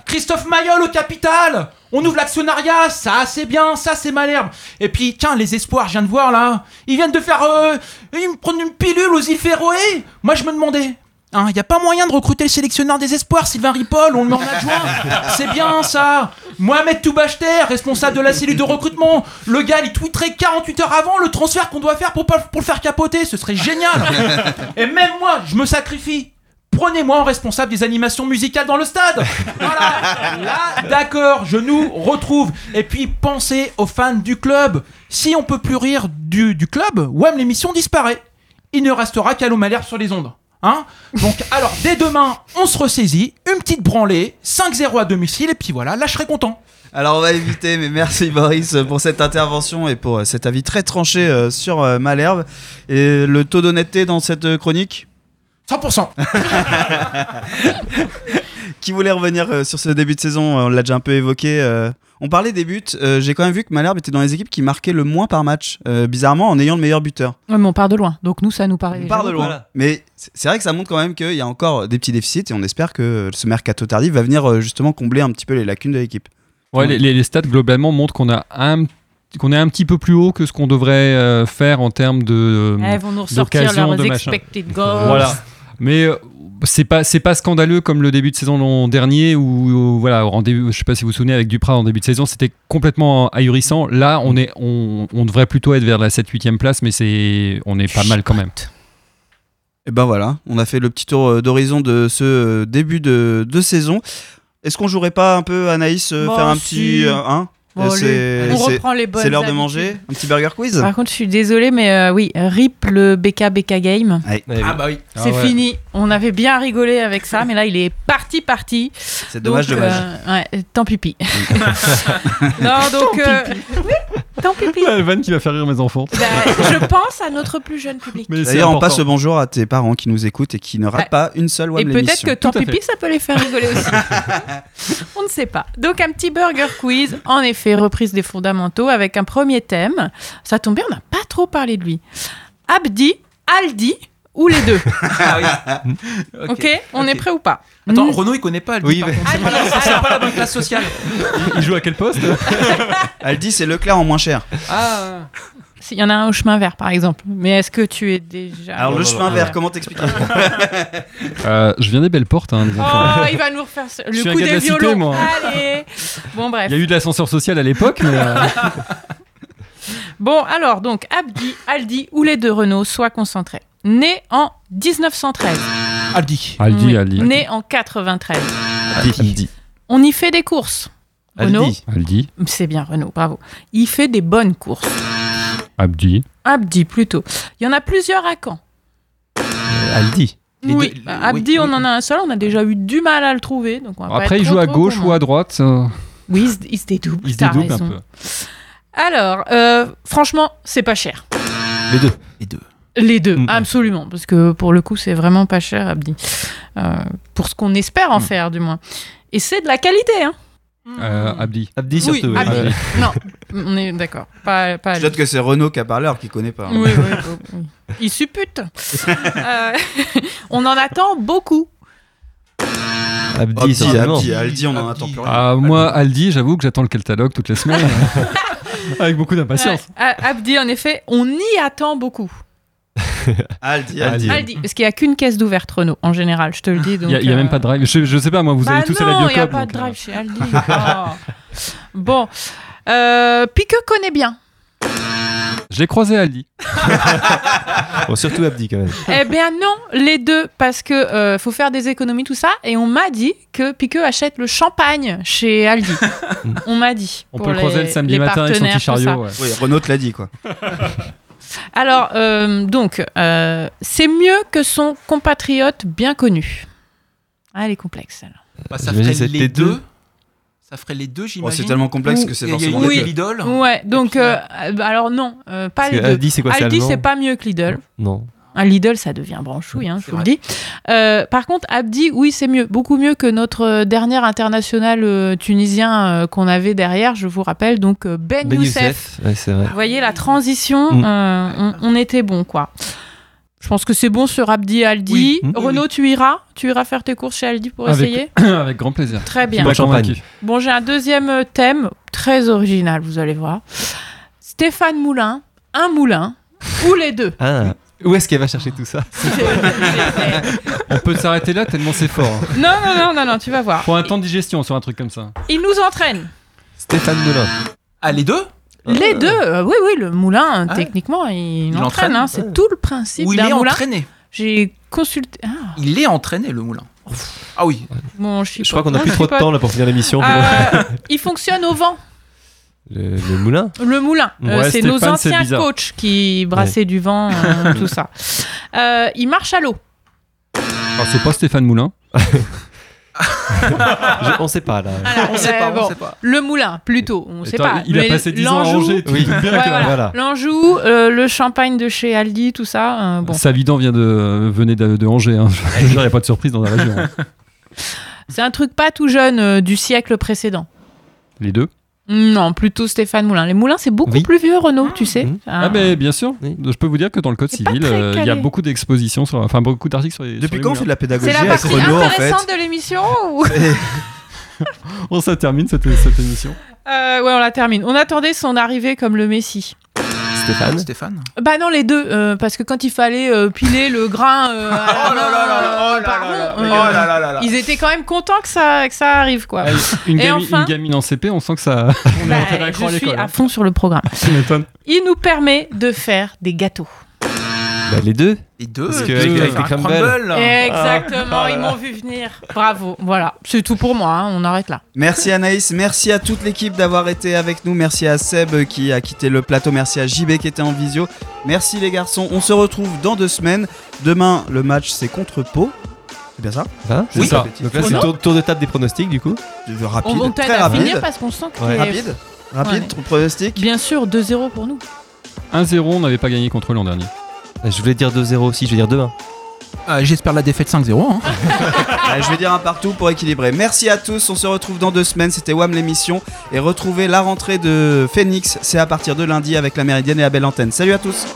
Christophe Mayol au capital. On ouvre l'actionnariat. Ça, c'est bien. Ça, c'est malherbe. Et puis, tiens, les espoirs, je viens de voir là. Ils viennent de faire. Euh, ils me prennent une pilule aux îles Féroé. Moi, je me demandais. Il n'y a pas moyen de recruter le sélectionneur des espoirs, Sylvain Ripoll, on le met en adjoint. C'est bien ça. Mohamed Toubachter, responsable de la cellule de recrutement. Le gars, il tweeterait 48 heures avant le transfert qu'on doit faire pour, pas- pour le faire capoter. Ce serait génial. Et même moi, je me sacrifie. Prenez-moi en responsable des animations musicales dans le stade. Voilà. Là, d'accord, je nous retrouve. Et puis, pensez aux fans du club. Si on peut plus rire du, du club, WAM l'émission disparaît. Il ne restera qu'à l'eau sur les ondes. Hein Donc, alors, dès demain, on se ressaisit, une petite branlée, 5-0 à domicile, et puis voilà, là, je serai content. Alors on va éviter, mais merci Boris pour cette intervention et pour euh, cet avis très tranché euh, sur euh, Malherbe. Et le taux d'honnêteté dans cette chronique 100% Qui voulait revenir sur ce début de saison? On l'a déjà un peu évoqué. On parlait des buts. euh, J'ai quand même vu que Malherbe était dans les équipes qui marquaient le moins par match, euh, bizarrement en ayant le meilleur buteur. Ouais, mais on part de loin. Donc nous, ça nous paraît. On part de loin. Mais c'est vrai que ça montre quand même qu'il y a encore des petits déficits et on espère que ce mercato tardif va venir euh, justement combler un petit peu les lacunes de l'équipe. Ouais, les, les- les stats globalement montrent qu'on a un qu'on est un petit peu plus haut que ce qu'on devrait euh, faire en termes de Elles vont nous ressortir leurs de expected goals. Voilà. Mais c'est pas c'est pas scandaleux comme le début de saison l'an dernier où, où, voilà en début je sais pas si vous vous souvenez avec Duprat en début de saison c'était complètement ahurissant. Là on est on, on devrait plutôt être vers la 7 8e place mais c'est on est pas mal quand même. Et ben voilà, on a fait le petit tour euh, d'horizon de ce euh, début de, de saison. Est-ce qu'on jouerait pas un peu Anaïs euh, Bon, faire un si. petit euh, hein Bon, Euh. On reprend les bonnes C'est l'heure de manger un petit burger quiz. Par contre, je suis désolée, mais euh, oui, rip le BK BK Game. Ah bah oui. C'est Ah ouais. fini. On avait bien rigolé avec ça, mais là, il est parti, parti. C'est dommage, Donc, dommage. euh, ouais, tant pipi. non, donc. euh, oui, tant pipi. La vanne qui va faire rire mes enfants. Bah, je pense à notre plus jeune public. D'ailleurs, on passe le bonjour à tes parents qui nous écoutent et qui ne ratent Ouais. pas une seule Et web peut-être que tant pipi, ça peut les faire rigoler aussi. On ne sait pas. Donc, un petit burger quiz. En effet, reprise des fondamentaux avec un premier thème. Ça tombe bien, on n'a pas trop parlé de lui. Abdi, Aldi ou les deux? Ah oui. Ok, on est prêt ou pas? Attends, Mm. Renaud, il connaît pas. Lui, Oui, par mais- contre, c'est Ah, pas, c'est pas la bonne classe sociale. Il joue à quel poste Aldi, c'est Leclerc en moins cher. Ah. Il y en a un au chemin vert, par exemple. Mais est-ce que tu es déjà. Alors, le chemin vert, comment t'expliquer Euh, Je viens des belles portes hein, enfants. Oh, il va nous refaire Je le coup de des la cité, violons. moi. Allez. Bon, bref. Il y a eu de l'ascenseur social à l'époque mais euh, Bon, alors, donc, Abdi, Aldi ou les deux Renault, soient concentrés. Né en 1913. Aldi. Aldi Oui. Aldi Né en 93. Aldi. On y fait des courses. Renault Aldi. Aldi C'est bien, Renault, bravo. Il fait des bonnes courses. Abdi. Abdi plutôt. Il y en a plusieurs à Caen. Aldi. oui, bah, Abdi, on en a un seul, on a déjà eu du mal à le trouver. Donc on va pas Après, il trop, joue à gauche ou à droite. euh, Oui, il se- dédouble. Il se dédouble un peu. Alors, euh, franchement, c'est pas cher. Les deux. Les deux. Les deux, Mm. absolument. Parce que pour le coup, c'est vraiment pas cher, Abdi. Euh, pour ce qu'on espère Mm. en faire, du moins. Et c'est de la qualité, hein. euh, Abdi. Abdi Oui, surtout. oui. Abdi. Non, on est d'accord. Pas, pas Je note que c'est Renault qui a parlé alors qu'il connaît pas. hein. Oui, oui, oui, oui. Il suppute. Euh, on en attend beaucoup. Abdi, Abdi, certainement. Abdi, Aldi, on en attend plus rien. Ah, moi, Aldi, j'avoue que j'attends le catalogue toutes les semaines. Avec beaucoup d'impatience. Ouais, Abdi, en effet, on y attend beaucoup. Aldi, Aldi. Parce qu'il n'y a qu'une caisse d'ouverte Renault, en général, je te le dis. Il n'y a, il y a euh, même pas de drive. Je, je sais pas, moi, vous bah allez tous à la non, il n'y a Biocop. pas de donc, euh, drive chez Aldi. Oh. Bon. Euh, Piqueux connaît bien. Je l'ai croisé Aldi. Bon, surtout Abdi quand même. Eh bien non, les deux, parce que euh, faut faire des économies, tout ça. Et on m'a dit que Piqueux achète le champagne chez Aldi. on m'a dit. On peut le croiser le samedi matin avec son petit chariot. ouais. Oui, Renault te l'a dit quoi. Alors, euh, donc, euh, c'est mieux que son compatriote bien connu. Ah, elle est complexe, celle Bah, ça J'imagine ferait c'était les deux. deux. Ça ferait les deux, Oh, j'imagine. c'est tellement complexe que c'est Et il y a forcément. Oui. les deux. Lidl. Ouais, donc, puis, euh, euh, bah, alors non, euh, pas Parce les que deux. Aldi, c'est quoi C'est Aldi, allemand c'est pas mieux que Lidl. Non. Un Lidl, ça devient branchouille, hein, je vous le dis. Euh, par contre, Abdi, oui, c'est mieux. Beaucoup mieux que notre euh, dernier international euh, tunisien euh, qu'on avait derrière, je vous rappelle, donc euh, Ben, Ben Youssef. Youssef. Ouais, c'est vrai. Vous voyez, la transition, Mm. euh, on, on était bon, quoi. Je pense que c'est bon sur Abdi Aldi. Oui. Mm. Renaud, tu iras? Tu iras faire tes courses chez Aldi pour Avec- essayer? Avec grand plaisir. Très bien. Bon champagne. Bon, j'ai un deuxième thème très original, vous allez voir. Stéphane Moulin, un moulin, ou les deux. Ah. Où est-ce qu'elle va chercher tout ça On peut s'arrêter là tellement c'est fort. hein. non, non, non, non, non, tu vas voir. Faut un temps de digestion sur un truc comme ça. Il nous entraîne. Stéphane Moulin. Ah, les deux? Les deux, euh, oui, oui, le moulin, Ah ouais. techniquement, il, Il entraîne. entraîne, hein, c'est tout le principe Ou il d'un est moulin. entraîné J'ai consulté. Ah, Il est entraîné, le moulin. Ah oui. bon, je, Je crois qu'on a plus trop de temps là pour finir l'émission. Euh, il fonctionne au vent, Le, le moulin le moulin. Euh, Ouais, c'est nos anciens coachs qui brassaient du vent, euh, tout ça. Euh, il marche à l'eau. Alors, c'est pas Stéphane Moulin. Je- On sait pas là. Alors, On sait euh, pas, bon, on sait pas. Le moulin, plutôt, on sait pas. Il a passé 10 ans à l'Anjou- Angers. Oui. bien Ouais, que- voilà. voilà. L'Anjou, euh, le champagne de chez Aldi, tout ça. euh, bon, Savidan vient de, venait de, de Angers. hein. Il n'y a pas de surprise dans la région. hein. c'est un truc pas tout jeune euh, du siècle précédent. Les deux. Non, plutôt Stéphane Moulin. Les Moulins, c'est beaucoup Oui. plus vieux, Renaud, tu sais. Mhm. Ah, mais bien sûr. Oui. Je peux vous dire que dans le code civil, euh, il y a beaucoup d'expositions, sur, enfin beaucoup d'articles sur les. sur Depuis les quand on fait de moulins. la pédagogie C'est la avec partie Renault en fait intéressante de l'émission ou... Bon, ça termine cette, cette émission. Euh, Ouais, on la termine. On attendait son arrivée comme le Messie. Stéphane Stéphane. Bah non, les deux, euh, parce que quand il fallait euh, piler le grain ils étaient quand même contents que ça, que ça arrive, quoi. Une, Et gami- enfin- une gamine en CP, on sent que ça. on est Bah, à je suis à hein. fond sur le programme. Il nous permet de faire des gâteaux. Bah, Les deux Les deux. Parce que avec- avec les crumbles. crumble. Exactement, ils m'ont vu venir. Bravo, voilà. C'est tout pour moi, hein, on arrête là. Merci Anaïs, merci à toute l'équipe d'avoir été avec nous, merci à Seb euh, qui a quitté le plateau, merci à JB qui était en visio, merci les garçons, on se retrouve dans deux semaines. Demain le match c'est contre Pau, c'est bien ça Hein C'est ça. Donc là, c'est tour, tour de table des pronostics du coup. De- Rapide, On très à rapide. finir parce qu'on sent que Ouais. Rapide, rapide, Ouais. ton pronostic Bien sûr, 2-0 pour nous. 1-0, on n'avait pas gagné contre eux l'an dernier. Ah, Je voulais dire 2-0 aussi, je vais dire 2-1. Ah, J'espère la défaite 5-0. hein. Allez, je vais dire un partout pour équilibrer. Merci à tous, on se retrouve dans deux semaines, c'était WAM l'émission. Et retrouvez la rentrée de Phoenix, c'est à partir de lundi avec la Méridienne et la Belle Antenne. Salut à tous